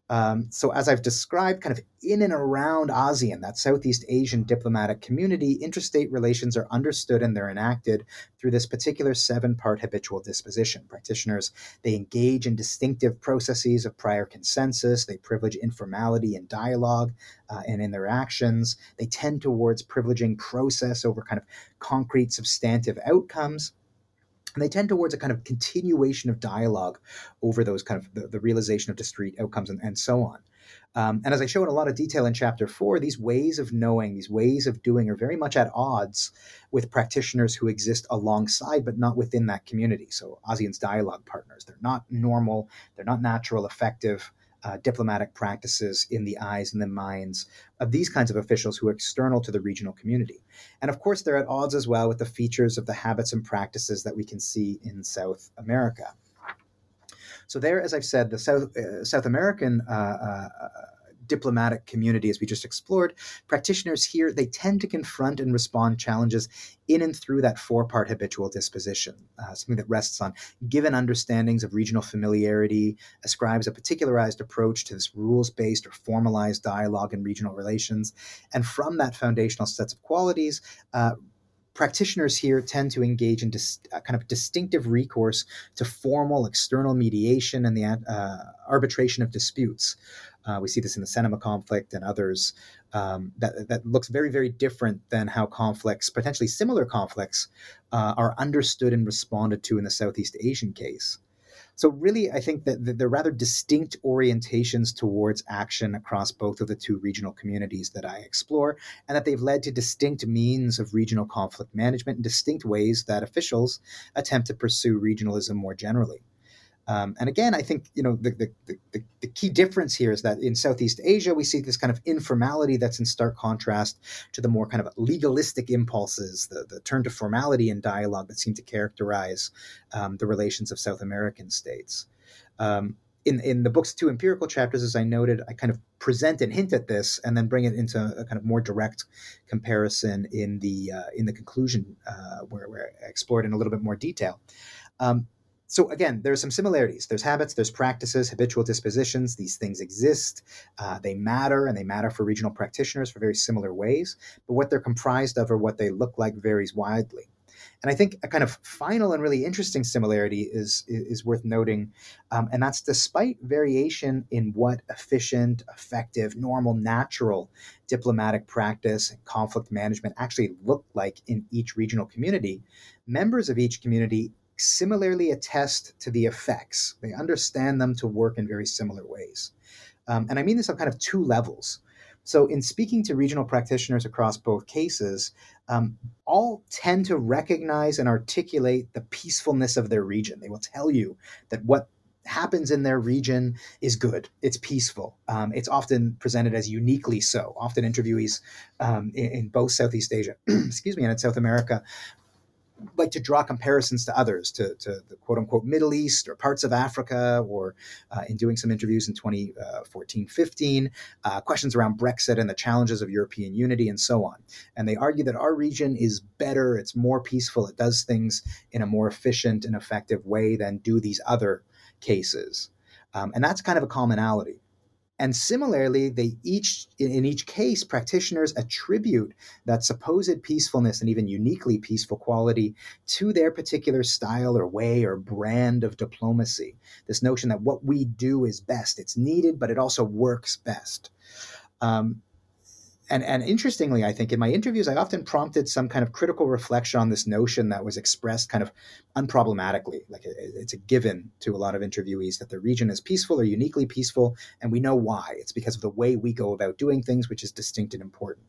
Speaker 2: Um, so, as I've described, kind of in and around ASEAN, that Southeast Asian diplomatic community, interstate relations are understood and they're enacted through this particular seven part habitual disposition. Practitioners, they engage in distinctive processes of prior consensus, they privilege informality and dialogue uh, and in their actions. They tend towards privileging process over kind of concrete substantive outcomes and they tend towards a kind of continuation of dialogue over those kind of the, the realization of discrete outcomes and, and so on. Um, and as I show in a lot of detail in chapter four, these ways of knowing, these ways of doing are very much at odds with practitioners who exist alongside but not within that community. So ASEAN's dialogue partners, they're not normal, they're not natural, effective uh, diplomatic practices in the eyes and the minds of these kinds of officials who are external to the regional community. And of course, they're at odds as well with the features of the habits and practices that we can see in South America. So there, as I've said, the South uh, South American uh, uh, diplomatic community, as we just explored, practitioners here, they tend to confront and respond challenges in and through that four part habitual disposition, uh, something that rests on given understandings of regional familiarity, ascribes a particularized approach to this rules based or formalized dialogue in regional relations. And from that foundational sets of qualities, uh, practitioners here tend to engage in dis- kind of distinctive recourse to formal external mediation and the uh, arbitration of disputes. Uh, we see this in the Cenepa conflict and others. Um, that that looks very very different than how conflicts, potentially similar conflicts, uh, are understood and responded to in the Southeast Asian case. So really, I think that, they're rather distinct orientations towards action across both of the two regional communities that I explore, and that they've led to distinct means of regional conflict management and distinct ways that officials attempt to pursue regionalism more generally. Um, and again, I think you know the, the, the, the, key difference here is that in Southeast Asia we see this kind of informality that's in stark contrast to the more kind of legalistic impulses, the, the turn to formality and dialogue that seem to characterize um, the relations of South American states. Um, in, in the book's two empirical chapters, as I noted, I kind of present and hint at this, and then bring it into a kind of more direct comparison in the uh, in the conclusion, uh, where, where I explore it in a little bit more detail. Um, so again, there are some similarities. There's habits, there's practices, habitual dispositions. These things exist. Uh, they matter, and they matter for regional practitioners for very similar ways. But what they're comprised of or what they look like varies widely. And I think a kind of final and really interesting similarity is is worth noting, um, and that's despite variation in what efficient, effective, normal, natural diplomatic practice and conflict management actually look like in each regional community. Members of each community similarly attest to the effects. They understand them to work in very similar ways. Um, and I mean this on kind of two levels. So, in speaking to regional practitioners across both cases, um, all tend to recognize and articulate the peacefulness of their region. They will tell you that what happens in their region is good. It's peaceful. Um, it's often presented as uniquely so. Often interviewees um, in, in, both Southeast Asia, excuse me, and in South America like to draw comparisons to others, to, to the quote unquote Middle East or parts of Africa, or uh, in doing some interviews in 2014 uh, 15, uh, questions around Brexit and the challenges of European unity and so on. And they argue that our region is better, it's more peaceful, it does things in a more efficient and effective way than do these other cases. Um, and that's kind of a commonality. And similarly, they each in each case, practitioners attribute that supposed peacefulness and even uniquely peaceful quality to their particular style or way or brand of diplomacy. This notion that what we do is best. It's needed, but it also works best. Um, and and interestingly, I think in my interviews, I often prompted some kind of critical reflection on this notion that was expressed kind of unproblematically. Like it, it's a given to a lot of interviewees that the region is peaceful or uniquely peaceful, and we know why. It's because of the way we go about doing things, which is distinct and important.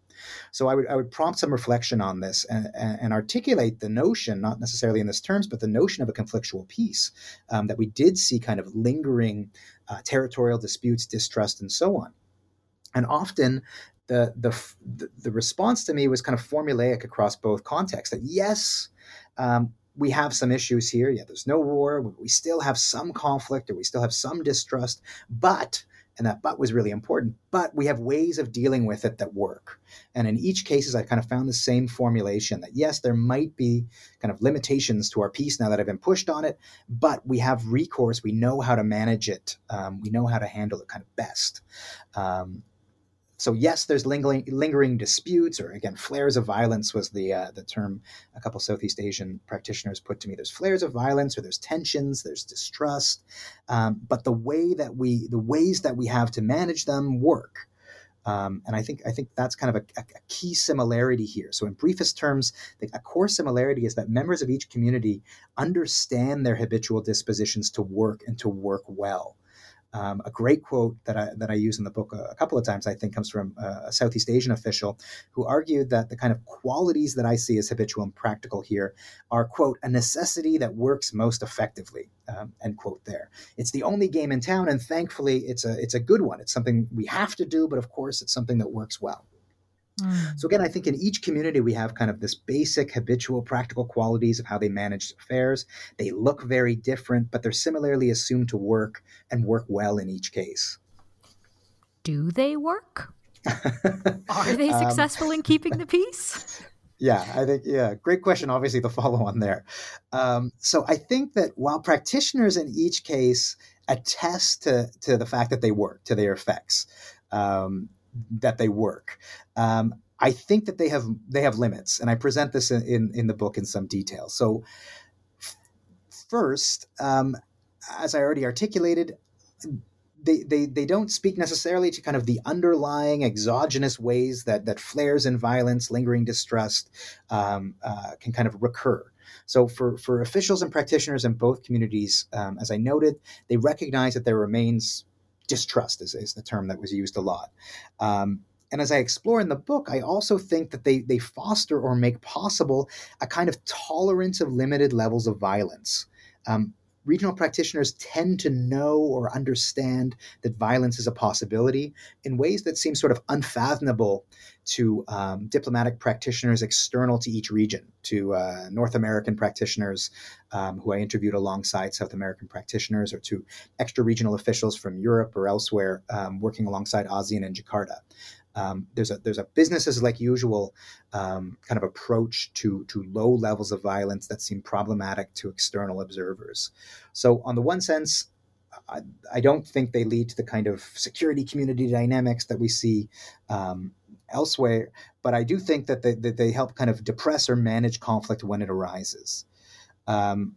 Speaker 2: So I would I would prompt some reflection on this and, and articulate the notion, not necessarily in this terms, but the notion of a conflictual peace um, that we did see kind of lingering uh, territorial disputes, distrust, and so on. And often the, the the response to me was kind of formulaic across both contexts. That yes, um, we have some issues here. Yeah, there's no war. We still have some conflict, or we still have some distrust. But and that but was really important. But we have ways of dealing with it that work. And in each cases, I kind of found the same formulation that yes, there might be kind of limitations to our peace now that I've been pushed on it, but we have recourse. We know how to manage it. Um, we know how to handle it kind of best. Um, so yes, there's lingering, lingering disputes, or again, flares of violence was the uh, the term a couple Southeast Asian practitioners put to me. There's flares of violence, or there's tensions, there's distrust, um, but the way that we, the ways that we have to manage them work. Um, and I think I think that's kind of a, a, key similarity here. So, in briefest terms, the, a core similarity is that members of each community understand their habitual dispositions to work and to work well. Um, a great quote that I that I use in the book a, a couple of times, I think, comes from a, a, Southeast Asian official who argued that the kind of qualities that I see as habitual and practical here are quote a necessity that works most effectively um, end quote. There, it's the only game in town, and thankfully, it's a it's a good one. It's something we have to do, but of course, it's something that works well. So again, I think in each community we have kind of this basic habitual practical qualities of how they manage affairs. They look very different, but they're similarly assumed to work and work well in each case.
Speaker 1: Do they work? Are they um, successful um, in keeping the peace?
Speaker 2: Yeah, I think, yeah, great question. Obviously, the follow on there. Um, so I think that while practitioners in each case attest to, to the fact that they work, to their effects, um, that they work. Um, I think that they have they have limits, and I present this in in, in the book in some detail. So, first, um, as I already articulated, they, they they don't speak necessarily to kind of the underlying exogenous ways that that flares in violence, lingering distrust um, uh, can kind of recur. So for for officials and practitioners in both communities, um, as I noted, they recognize that there remains distrust is, is the term that was used a lot. Um, and as I explore in the book, I also think that they they foster or make possible a kind of tolerance of limited levels of violence. Um, regional practitioners tend to know or understand that violence is a possibility in ways that seem sort of unfathomable to um, diplomatic practitioners external to each region, to uh, North American practitioners um, who I interviewed alongside South American practitioners, or to extra regional officials from Europe or elsewhere um, working alongside ASEAN and Jakarta. Um, there's a there's a business as like usual um, kind of approach to to low levels of violence that seem problematic to external observers. So on the one sense, I, I don't think they lead to the kind of security community dynamics that we see um, elsewhere, but I do think that they, that they help kind of depress or manage conflict when it arises. Um,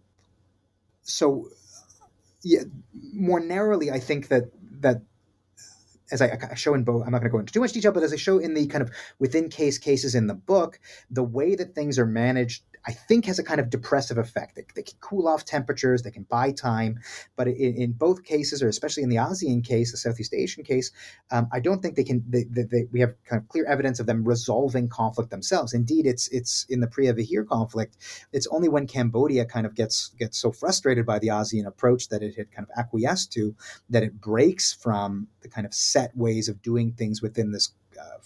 Speaker 2: so, yeah, more narrowly, I think that that as I, I, show in both, I'm not going to go into too much detail, but as I show in the kind of within case cases in the book, the way that things are managed I think has a kind of depressive effect. They, they can cool off temperatures, they can buy time, but in, in, both cases, or especially in the ASEAN case, the Southeast Asian case, um, I don't think they can. They, they, we have kind of clear evidence of them resolving conflict themselves. Indeed, it's it's in the Preah conflict. It's only when Cambodia kind of gets gets so frustrated by the ASEAN approach that it had kind of acquiesced to that it breaks from the kind of set ways of doing things within this. Uh,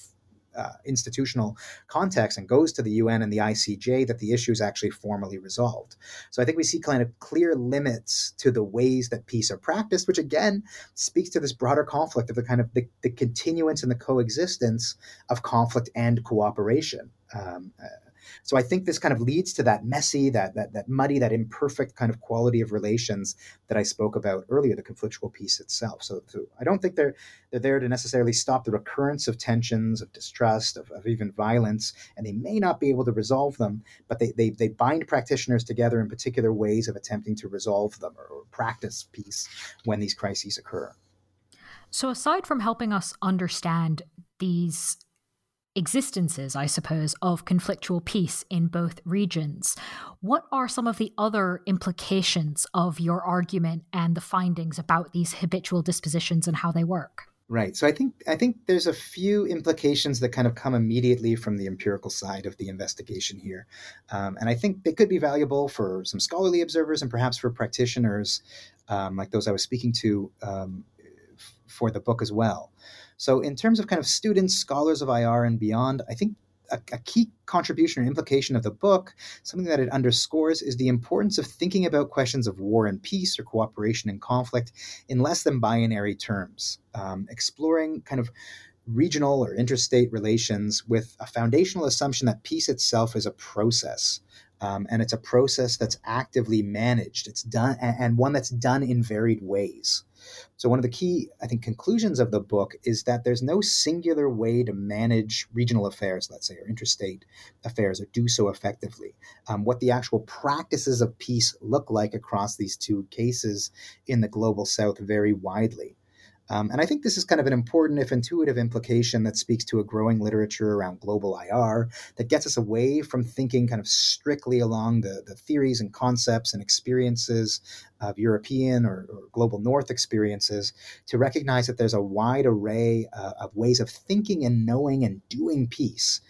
Speaker 2: uh, institutional context and goes to the UN and the ICJ that the issue is actually formally resolved. So I think we see kind of clear limits to the ways that peace are practiced, which again speaks to this broader conflict of the kind of the, the continuance and the coexistence of conflict and cooperation. Um, uh, so I think this kind of leads to that messy, that that that muddy, that imperfect kind of quality of relations that I spoke about earlier, the conflictual peace itself. So, so I don't think they're they're there to necessarily stop the recurrence of tensions, of distrust, of, of even violence, and they may not be able to resolve them, but they, they they bind practitioners together in particular ways of attempting to resolve them or, or practice peace when these crises occur.
Speaker 1: So aside from helping us understand these existences, I suppose, of conflictual peace in both regions. What are some of the other implications of your argument and the findings about these habitual dispositions and how they work?
Speaker 2: Right. So I think I think there's a few implications that kind of come immediately from the empirical side of the investigation here, um, and I think they could be valuable for some scholarly observers and perhaps for practitioners um, like those I was speaking to um, for the book as well. So, in terms of kind of students, scholars of IR, and beyond, I think a, a, key contribution or implication of the book, something that it underscores, is the importance of thinking about questions of war and peace or cooperation and conflict in less than binary terms, um, exploring kind of regional or interstate relations with a foundational assumption that peace itself is a process. Um, and it's a process that's actively managed. It's done, and one that's done in varied ways. So, one of the key, I think, conclusions of the book is that there's no singular way to manage regional affairs, let's say, or interstate affairs, or do so effectively. Um, what the actual practices of peace look like across these two cases in the global south vary widely. Um, and I think this is kind of an important, if intuitive, implication that speaks to a growing literature around global IR that gets us away from thinking kind of strictly along the, the theories and concepts and experiences of European or, or global North experiences to recognize that there's a wide array uh, of ways of thinking and knowing and doing peace.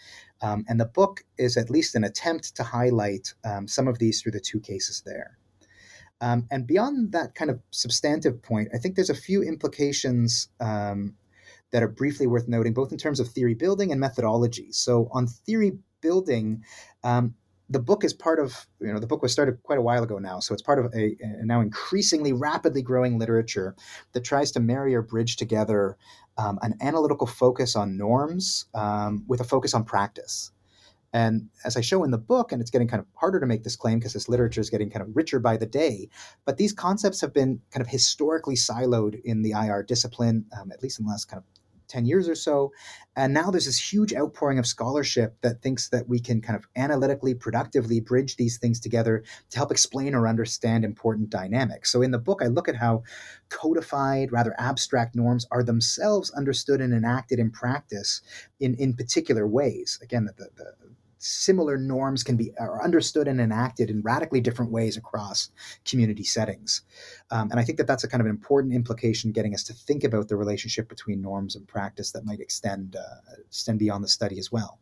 Speaker 2: Um, and the book is at least an attempt to highlight um, some of these through the two cases there. Um, and beyond that kind of substantive point, I think there's a few implications um, that are briefly worth noting, both in terms of theory building and methodology. So, on theory building, um, the book is part of you know the book was started quite a while ago now so it's part of a, a, now increasingly rapidly growing literature that tries to marry or bridge together um, an analytical focus on norms um, with a focus on practice and as I show in the book, and it's getting kind of harder to make this claim because this literature is getting kind of richer by the day, but these concepts have been kind of historically siloed in the IR discipline, um, at least in the last kind of 10 years or so. And now there's this huge outpouring of scholarship that thinks that we can kind of analytically, productively bridge these things together to help explain or understand important dynamics. So in the book, I look at how codified, rather abstract norms are themselves understood and enacted in practice in, in particular ways. Again, the, the, similar norms can be are understood and enacted in radically different ways across community settings. Um, and I think that that's a kind of an important implication, getting us to think about the relationship between norms and practice that might extend uh, extend beyond the study as well.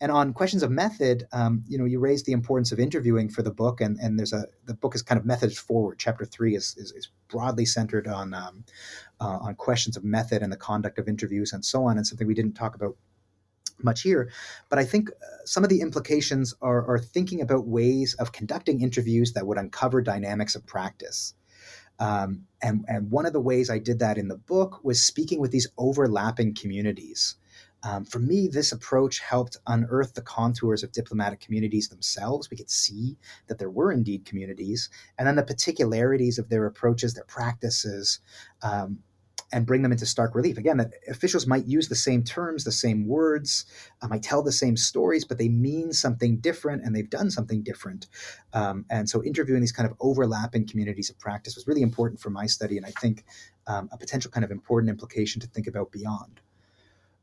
Speaker 2: And on questions of method, um, you know, you raised the importance of interviewing for the book, and, and there's a the book is kind of methods forward. Chapter three is is, is broadly centered on um, uh, on questions of method and the conduct of interviews and so on, and something we didn't talk about much here. But I think uh, some of the implications are, are, thinking about ways of conducting interviews that would uncover dynamics of practice. Um, and, and one of the ways I did that in the book was speaking with these overlapping communities. Um, for me, this approach helped unearth the contours of diplomatic communities themselves. We could see that there were indeed communities, and then the particularities of their approaches, their practices, um, and bring them into stark relief. Again, that officials might use the same terms, the same words, uh, might tell the same stories, but they mean something different and they've done something different. Um, and so interviewing these kind of overlapping communities of practice was really important for my study, and I think um, a potential kind of important implication to think about beyond.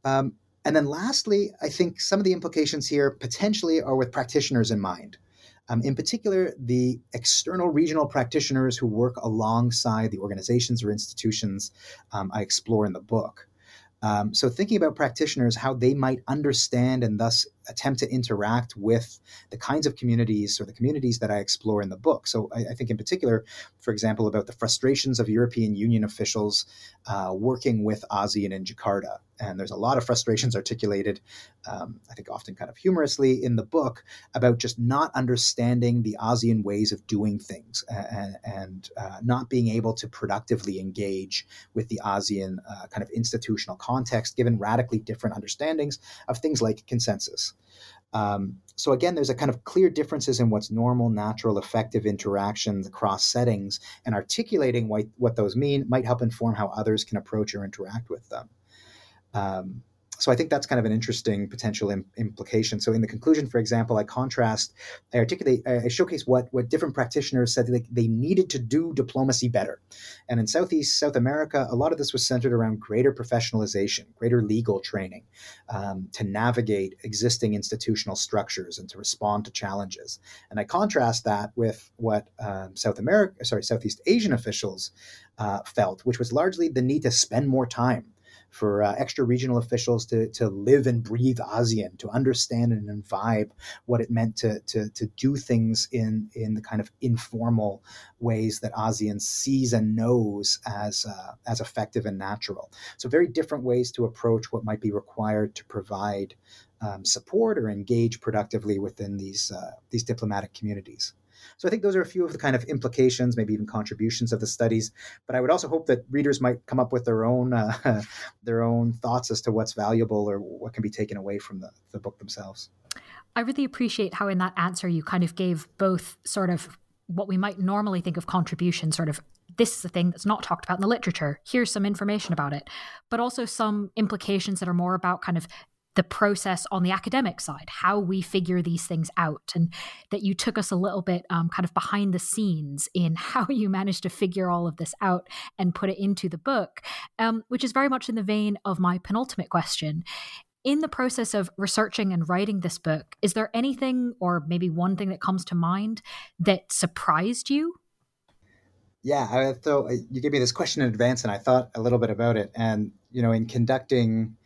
Speaker 2: Um, and then lastly, I think some of the implications here potentially are with practitioners in mind. Um, in particular, the external regional practitioners who work alongside the organizations or institutions um, I explore in the book. Um, so, thinking about practitioners, how they might understand and thus attempt to interact with the kinds of communities or the communities that I explore in the book. So, I, I think in particular, for example, about the frustrations of European Union officials uh, working with ASEAN in Jakarta. And there's a lot of frustrations articulated, um, I think often kind of humorously in the book, about just not understanding the ASEAN ways of doing things and, and uh, not being able to productively engage with the ASEAN uh, kind of institutional context, given radically different understandings of things like consensus. Um, so again, there's a kind of clear differences in what's normal, natural, effective interactions across settings, and articulating what, what those mean might help inform how others can approach or interact with them. Um, so I think that's kind of an interesting potential Im- implication. So in the conclusion, for example, I contrast, I articulate, I showcase what what different practitioners said they, they needed to do diplomacy better. And in Southeast South America, a lot of this was centered around greater professionalization, greater legal training, um, to navigate existing institutional structures and to respond to challenges. And I contrast that with what um, South America, sorry, Southeast Asian officials uh, felt, which was largely the need to spend more time for uh, extra regional officials to, to live and breathe ASEAN, to understand and imbibe what it meant to, to, to do things in, in the kind of informal ways that ASEAN sees and knows as, uh, as effective and natural. So, very different ways to approach what might be required to provide um, support or engage productively within these, uh, these diplomatic communities. So I think those are a few of the kind of implications, maybe even contributions of the studies. But I would also hope that readers might come up with their own uh, their own thoughts as to what's valuable or what can be taken away from the, the book themselves.
Speaker 1: I really appreciate how in that answer you kind of gave both sort of what we might normally think of contribution, sort of this is a thing that's not talked about in the literature. Here's some information about it, but also some implications that are more about kind of the process on the academic side, how we figure these things out, and that you took us a little bit um, kind of behind the scenes in how you managed to figure all of this out and put it into the book, um, which is very much in the vein of my penultimate question. In the process of researching and writing this book, is there anything or maybe one thing that comes to mind that surprised you?
Speaker 2: Yeah, I thought you gave me this question in advance, and I thought a little bit about it. And you know, in conducting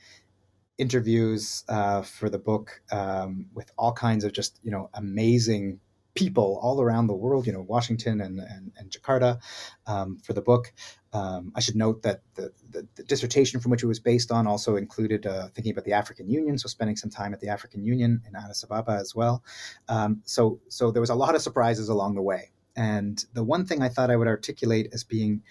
Speaker 2: interviews uh, for the book um, with all kinds of just you know amazing people all around the world, you know, Washington and, and, and Jakarta um, for the book. Um, I should note that the, the, the, dissertation from which it was based on also included uh, thinking about the African Union, so spending some time at the African Union in Addis Ababa as well. Um, so, so there was a lot of surprises along the way. And the one thing I thought I would articulate as being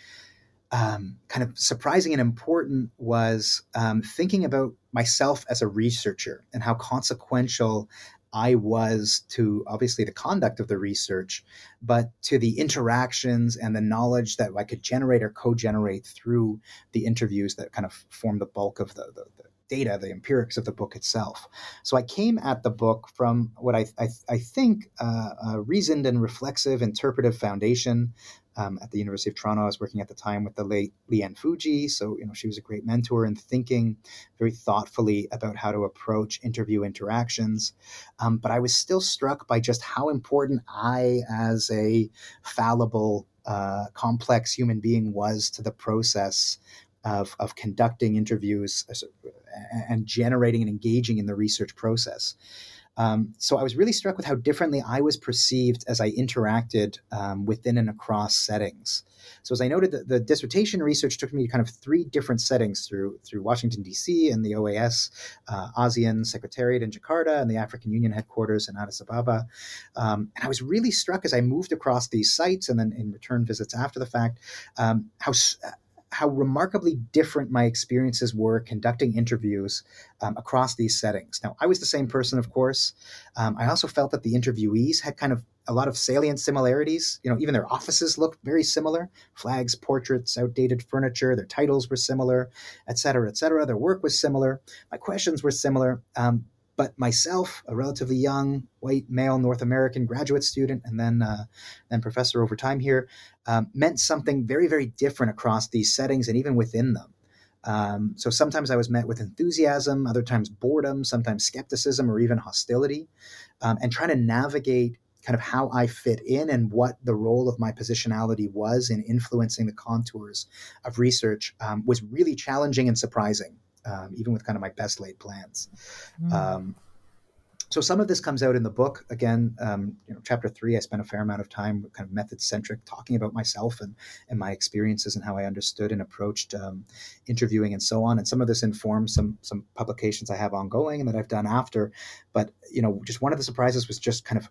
Speaker 2: um, kind of surprising and important was um, thinking about myself as a researcher and how consequential I was to obviously the conduct of the research, but to the interactions and the knowledge that I could generate or co generate through the interviews that kind of form the bulk of the, the, the, data, the empirics of the book itself. So I came at the book from what I, I, I think uh, a reasoned and reflexive interpretive foundation um, at the University of Toronto. I was working at the time with the late Lee Ann Fujii, so you know she was a great mentor in thinking very thoughtfully about how to approach interview interactions. Um, but I was still struck by just how important I, as a fallible, uh, complex human being, was to the process of, of conducting interviews uh, and generating and engaging in the research process. Um, so I was really struck with how differently I was perceived as I interacted um, within and across settings. So as I noted, the, the, dissertation research took me to kind of three different settings through through Washington D.C. and the OAS, uh, ASEAN Secretariat in Jakarta, and the African Union headquarters in Addis Ababa. Um, and I was really struck as I moved across these sites and then in return visits after the fact, um, how how remarkably different my experiences were conducting interviews um, across these settings. Now, I was the same person, of course. Um, I also felt that the interviewees had kind of a lot of salient similarities. You know, even their offices looked very similar flags, portraits, outdated furniture, their titles were similar, et cetera, et cetera. Their work was similar. My questions were similar. Um, but myself, a relatively young white male North American graduate student, and then uh, then professor over time here, um, meant something very very different across these settings and even within them. Um, so sometimes I was met with enthusiasm, other times boredom, sometimes skepticism, or even hostility, um, and trying to navigate kind of how I fit in and what the role of my positionality was in influencing the contours of research um, was really challenging and surprising, um, even with kind of my best laid plans. Mm so some of this comes out in the book. Again, um, you know, chapter three, I spent a fair amount of time kind of method centric, talking about myself and and my experiences and how I understood and approached um, interviewing and so on. And some of this informs some some publications I have ongoing and that I've done after. But you know, just one of the surprises was just kind of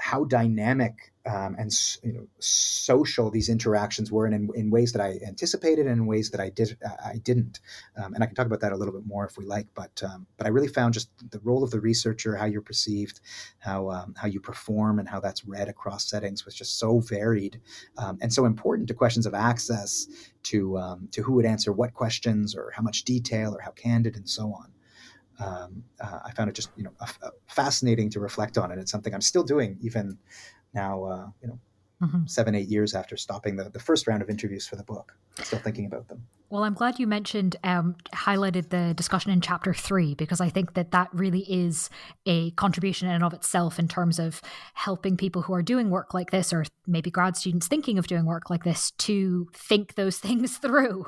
Speaker 2: how dynamic um, and you know social these interactions were, and in, in, ways that I anticipated, and in ways that I did I didn't. Um, and I can talk about that a little bit more if we like. But um, but I really found just the role of the researcher, how you're perceived, how um, how you perform, and how that's read across settings was just so varied um, and so important to questions of access to um, to who would answer what questions, or how much detail, or how candid, and so on um, uh, I found it just you know fascinating to reflect on, and it's something I'm still doing even now. Uh, you know, mm-hmm. seven eight years after stopping the the first round of interviews for the book, still thinking about them.
Speaker 1: Well, I'm glad you mentioned, um, highlighted the discussion in chapter three, because I think that that really is a contribution in and of itself in terms of helping people who are doing work like this, or maybe grad students thinking of doing work like this, to think those things through,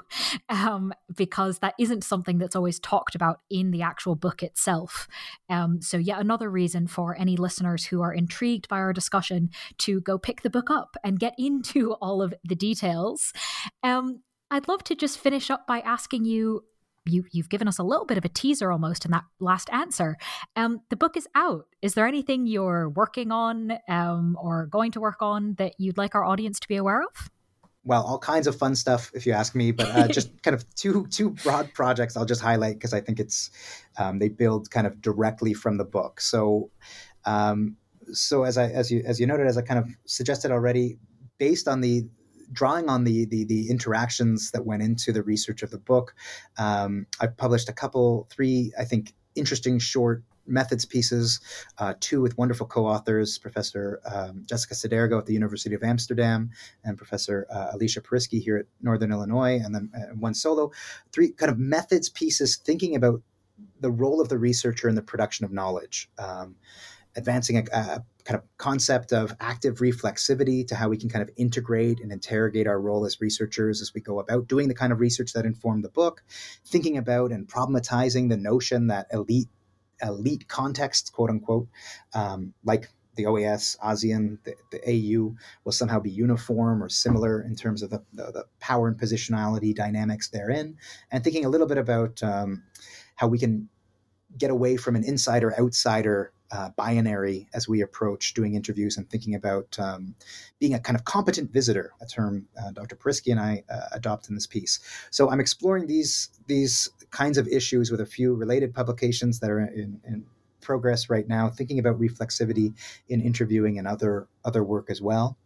Speaker 1: um, because that isn't something that's always talked about in the actual book itself. Um, so, yet another reason for any listeners who are intrigued by our discussion to go pick the book up and get into all of the details. Um, I'd love to just finish up by asking you. You, you've given us a little bit of a teaser almost in that last answer. Um, the book is out. Is there anything you're working on um, or going to work on that you'd like our audience to be aware of?
Speaker 2: well, all kinds of fun stuff if you ask me, but uh, just kind of two two broad projects I'll just highlight because I think it's um, they build kind of directly from the book. So, um, so as I as you as you noted, as I kind of suggested already, based on the drawing on the, the, the interactions that went into the research of the book, um, I published a couple, three, I think, interesting short methods pieces, uh, two with wonderful co-authors, Professor um, Jessica Soedirgo at the University of Amsterdam and Professor uh, Alesha Porisky here at Northern Illinois, and then uh, one solo, three kind of methods pieces thinking about the role of the researcher in the production of knowledge. Um, advancing a, a, kind of concept of active reflexivity to how we can kind of integrate and interrogate our role as researchers as we go about doing the kind of research that informed the book, thinking about and problematizing the notion that elite elite contexts, quote unquote, um, like the OAS, ASEAN, the, the, AU will somehow be uniform or similar in terms of the, the, the power and positionality dynamics therein, and thinking a little bit about um, how we can get away from an insider outsider uh, binary as we approach doing interviews and thinking about um, being a kind of competent visitor, a term uh, Dr. Porisky and I uh, adopt in this piece. So I'm exploring these these kinds of issues with a few related publications that are in, in progress right now, thinking about reflexivity in interviewing and other other work as well.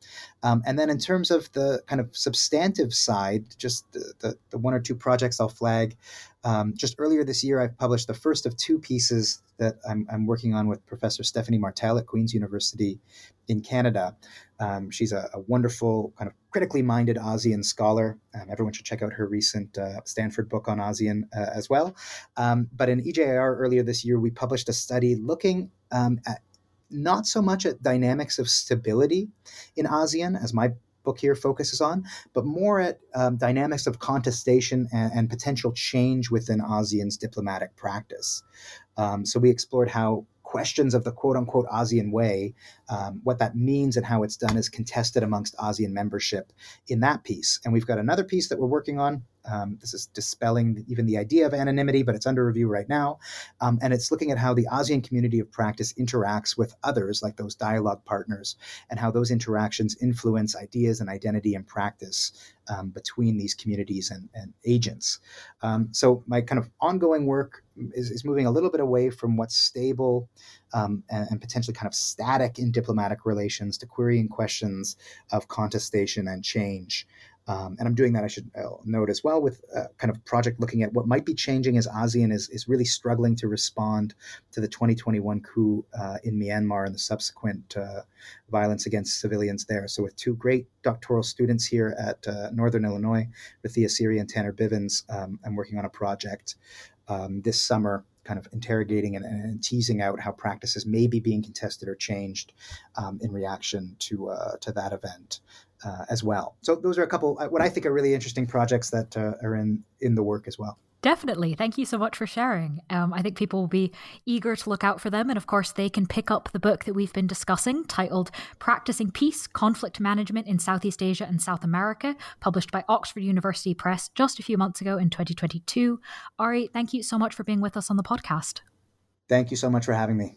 Speaker 2: Um, and then in terms of the kind of substantive side, just the, the, the one or two projects I'll flag. Um, just earlier this year, I've published the first of two pieces that I'm, I'm working on with Professor Stephanie Martel at Queen's University in Canada. Um, she's a, a, wonderful, kind of critically minded ASEAN scholar. Um, everyone should check out her recent uh, Stanford book on ASEAN uh, as well. Um, but in EJIR earlier this year, we published a study looking um, at not so much at dynamics of stability in ASEAN, as my book here focuses on, but more at um, dynamics of contestation and, and, potential change within ASEAN's diplomatic practice. Um, so we explored how questions of the quote unquote ASEAN way, um, what that means and how it's done is contested amongst ASEAN membership in that piece. And we've got another piece that we're working on. Um, this is dispelling even the idea of anonymity, but it's under review right now. Um, and it's looking at how the ASEAN community of practice interacts with others, like those dialogue partners, and how those interactions influence ideas and identity and practice um, between these communities and, and agents. Um, so my kind of ongoing work is, is, moving a little bit away from what's stable um, and, and, potentially kind of static in diplomatic relations to querying questions of contestation and change. Um, and I'm doing that, I should uh, note as well, with a kind of project looking at what might be changing as ASEAN is, is really struggling to respond to the 2021 coup uh, in Myanmar and the subsequent uh, violence against civilians there. So, with two great doctoral students here at uh, Northern Illinois, Rathia Siri and Tanner Bivens, um, I'm working on a project um, this summer kind of interrogating and, and, teasing out how practices may be being contested or changed um, in reaction to uh, to that event uh, as well. So those are a couple uh, what I think are really interesting projects that uh, are in in the work as well.
Speaker 1: Definitely. Thank you so much for sharing. Um, I think people will be eager to look out for them. And of course, they can pick up the book that we've been discussing titled Practicing Peace, Conflict Management in Southeast Asia and South America, published by Oxford University Press just a few months ago in 2022. Aarie, thank you so much for being with us on the podcast.
Speaker 2: Thank you so much for having me.